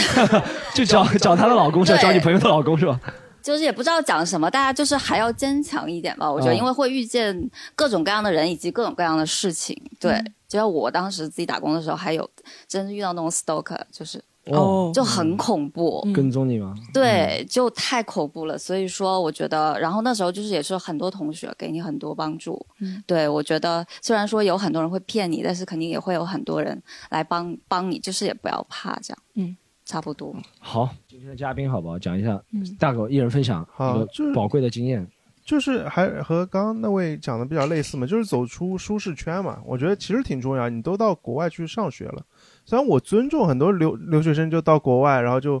就找找她的老公，是吧找你朋友的老公是吧？就是也不知道讲什么，大家就是还要坚强一点吧。我觉得，因为会遇见各种各样的人以及各种各样的事情。对，就像我当时自己打工的时候，还有真遇到那种 stalker，就是哦就很恐怖。跟踪你吗？对，就太恐怖了。所以说，我觉得，然后那时候就是也是很多同学给你很多帮助。嗯对我觉得，虽然说有很多人会骗你，但是肯定也会有很多人来帮帮你，就是也不要怕这样。嗯，差不多。好，今天的嘉宾好不好？讲一下嗯，大狗一人分享好宝贵的经验。就是还和刚刚那位讲的比较类似嘛，就是走出舒适圈嘛。我觉得其实挺重要。你都到国外去上学了，虽然我尊重很多留留学生就到国外，然后就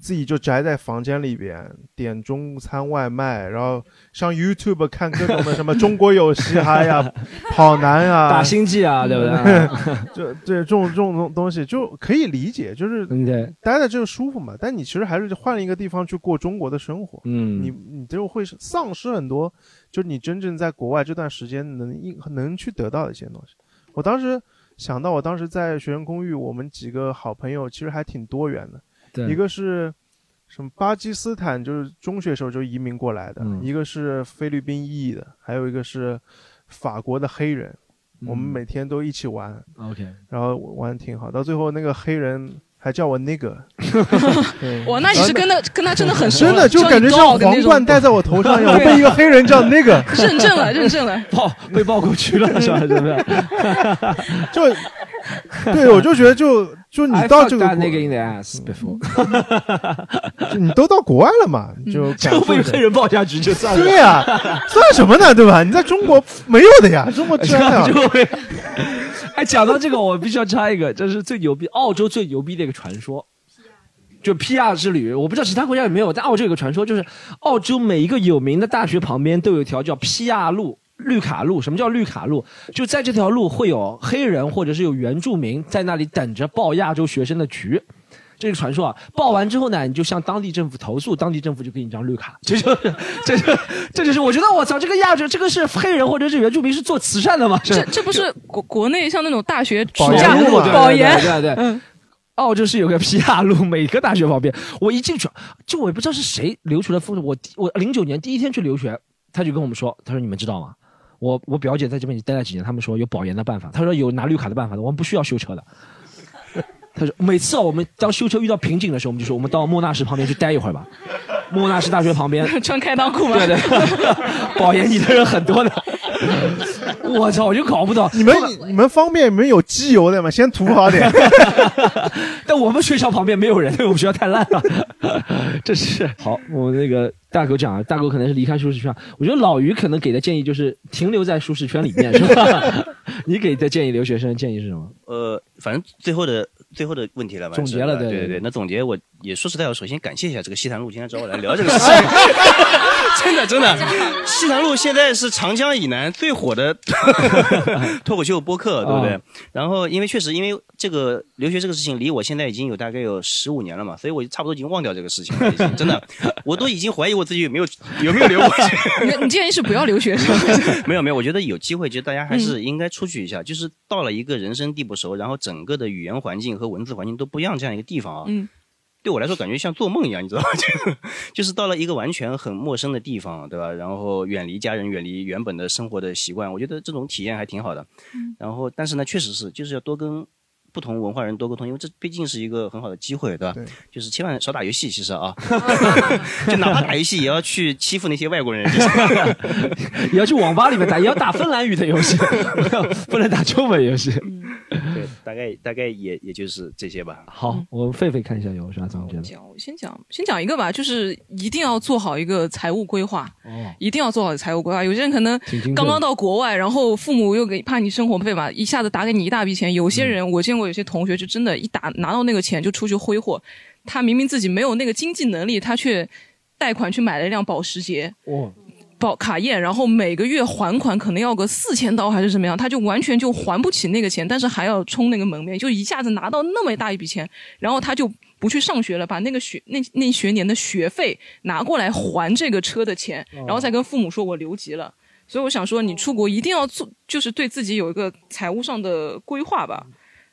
自己就宅在房间里边点中餐外卖，然后上 YouTube 看各种的什么中国有嘻哈呀、跑男啊、打星际啊对不对 就对这种这种东东西就可以理解，就是待在这舒服嘛。但你其实还是换一个地方去过中国的生活，嗯你你就会丧失很多，就是你真正在国外这段时间能应能去得到的一些东西。我当时想到，我当时在学生公寓，我们几个好朋友其实还挺多元的。对一个是什么巴基斯坦，就是中学时候就移民过来的；嗯一个是菲律宾裔的，还有一个是法国的黑人。我们嗯每天都一起玩 OK 然后玩得挺好。到最后那个黑人还叫我那个，对哇，那你是跟他跟他真的很熟了，真的就感觉像皇冠戴在我头上一样，我被一个黑人叫那个 认证了，认证了，抱被抱过去了是吧？是不是？就对，我就觉得就就你到这个你都到国外了嘛，就就被黑人抱下去就算了。对呀、算什么呢？对吧？你在中国没有的呀，中国这样就会。哎，讲到这个，我必须要插一个，这是最牛逼，澳洲最牛逼的一个传说，就 PR 之旅。我不知道其他国家有没有，但澳洲有个传说，就是澳洲每一个有名的大学旁边都有一条叫 PR 路。绿卡路，什么叫绿卡路？就在这条路会有黑人或者是有原住民在那里等着报亚洲学生的局。这个传说啊，报完之后呢，你就向当地政府投诉，当地政府就给你一张绿卡。这就是，这就，这就是我觉得我操，这个亚洲，这个是黑人或者是原住民是做慈善的吗？这这不是国国内像那种大学保暑假研路嘛保研，对对对对嗯，澳洲是有个皮亚路，每个大学旁边，我一进去，就我也不知道是谁留出来风声。我我零九年第一天去留学，他就跟我们说，他说你们知道吗？我我表姐在这边已经待了几年，他们说有保研的办法，他说有拿绿卡的办法的，我们不需要修车的。他说每次啊，我们当修车遇到瓶颈的时候，我们就说我们到莫纳什旁边去待一会儿吧。莫纳什大学旁边穿开裆裤吗？对对，保研你的人很多的。我操，我就搞不懂，你们你们方便你们有机油的吗？先涂好点。但我们学校旁边没有人，因为我们学校太烂了。这是好，我那个大狗讲啊，大狗可能是离开舒适圈。我觉得老于可能给的建议就是停留在舒适圈里面，是吧？你给的建议，留学生建议是什么？呃，反正最后的最后的问题了吧，总结了对对对对对对。那总结我也说实在，我首先感谢一下这个西坛路今天找我来聊这个事情，真 的真的，西坛路现在是长江以南最火的 脱口秀播客，对不对？啊然后因为确实因为这个留学这个事情离我现在已经有大概有十五年了嘛，所以我差不多已经忘掉这个事情了，已经真的，我都已经怀疑我自己有没有有没有留过学。你你建议是不要留学是吗？没有没有，我觉得有机会，就大家还嗯是应该出去一下。就是到了一个人生地不熟，然后整个的语言环境和文字环境都不一样这样一个地方啊，嗯，对我来说感觉像做梦一样，你知道吗？就 就是到了一个完全很陌生的地方，对吧？然后远离家人，远离原本的生活的习惯，我觉得这种体验还挺好的。嗯然后，但是呢，确实是就是要多跟。不同文化人多沟通，因为这毕竟是一个很好的机会，对吧？对，就是千万少打游戏，其实啊，就哪怕打游戏，也要去欺负那些外国人。就是也要去网吧里面打，也要打芬兰语的游戏，不能打中文游戏。对，大概大概也也就是这些吧。好，我狒狒看一下有啥总结的。讲，我先讲，先讲一个吧，就是一定要做好一个财务规划。哦，一定要做好财务规划。有些人可能刚刚到国外，然后父母又给怕你生活费嘛，一下子打给你一大笔钱。有些人、我见过，有些同学就真的，一打拿到那个钱就出去挥霍。他明明自己没有那个经济能力，他却贷款去买了一辆保时捷。哇，保卡宴，然后每个月还款可能要个四千刀还是怎么样，他就完全就还不起那个钱，但是还要充那个门面，就一下子拿到那么大一笔钱，然后他就不去上学了，把那个学那那学年的学费拿过来还这个车的钱，然后再跟父母说我留级了。所以我想说，你出国一定要做，就是对自己有一个财务上的规划吧。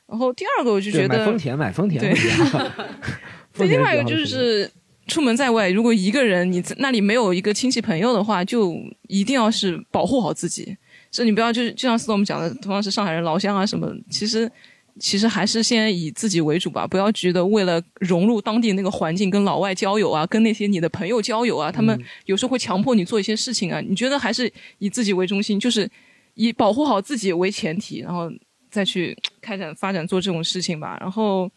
然后第二个，我就觉得丰田，买丰田。对另外一个就是出门在外，如果一个人你在那里没有一个亲戚朋友的话，就一定要是保护好自己。这你不要就是就像 storm 讲的，同样是上海人老乡啊什么，其实其实还是先以自己为主吧，不要觉得为了融入当地那个环境，跟老外交友啊，跟那些你的朋友交友啊，他们有时候会强迫你做一些事情啊。你觉得还是以自己为中心，就是以保护好自己为前提，然后再去开展发展做这种事情吧。然后。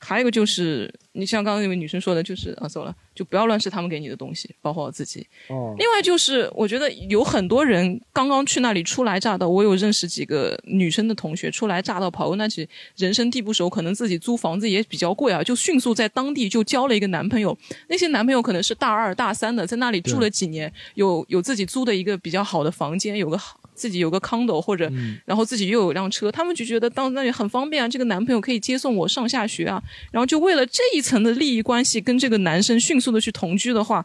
还有一个就是，你像刚刚那位女生说的，就是啊，走了，就不要乱吃他们给你的东西，保护好自己。哦。另外就是，我觉得有很多人刚刚去那里初来乍到，我有认识几个女生的同学，初来乍到跑过那去，人生地不熟，可能自己租房子也比较贵啊，就迅速在当地就交了一个男朋友。那些男朋友可能是大二大三的，在那里住了几年，有有自己租的一个比较好的房间，有个好。自己有个 condo 或者，然后自己又有辆车，他们就觉得到那里很方便啊。这个男朋友可以接送我上下学啊，然后就为了这一层的利益关系跟这个男生迅速的去同居的话，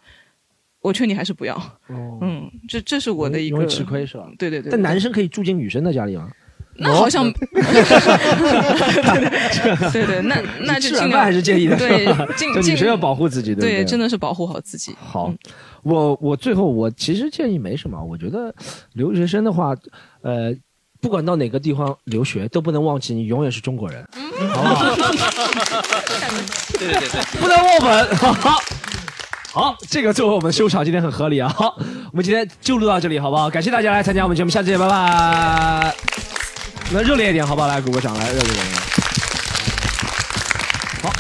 我劝你还是不要。嗯，这这是我的一个吃亏是吧？对对对。但男生可以住进女生的家里吗？那好像，对对，那 那就尽量还是建议的，对，就女生要保护自己，对，真的是保护好自己。好，我我最后我其实建议没什么，我觉得留学生的话，呃，不管到哪个地方留学，都不能忘记你永远是中国人，好不好？对对对对，不能忘本。好，好，这个作为我们收场今天很合理啊。好，我们今天就录到这里，好不好？感谢大家来参加我们节目，下次见，拜拜。来热烈一点，好不好？来，鼓个掌，来热烈一点。好，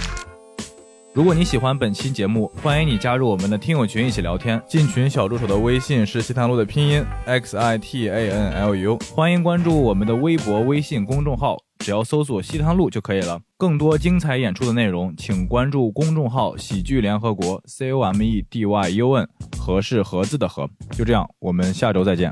如果你喜欢本期节目，欢迎你加入我们的听友群一起聊天。进群小助手的微信是西塘路的拼音 x i t a n l u，欢迎关注我们的微博、微信公众号，只要搜索西塘路就可以了。更多精彩演出的内容，请关注公众号喜剧联合国 c o m e d y u n，和是盒子的盒。就这样，我们下周再见。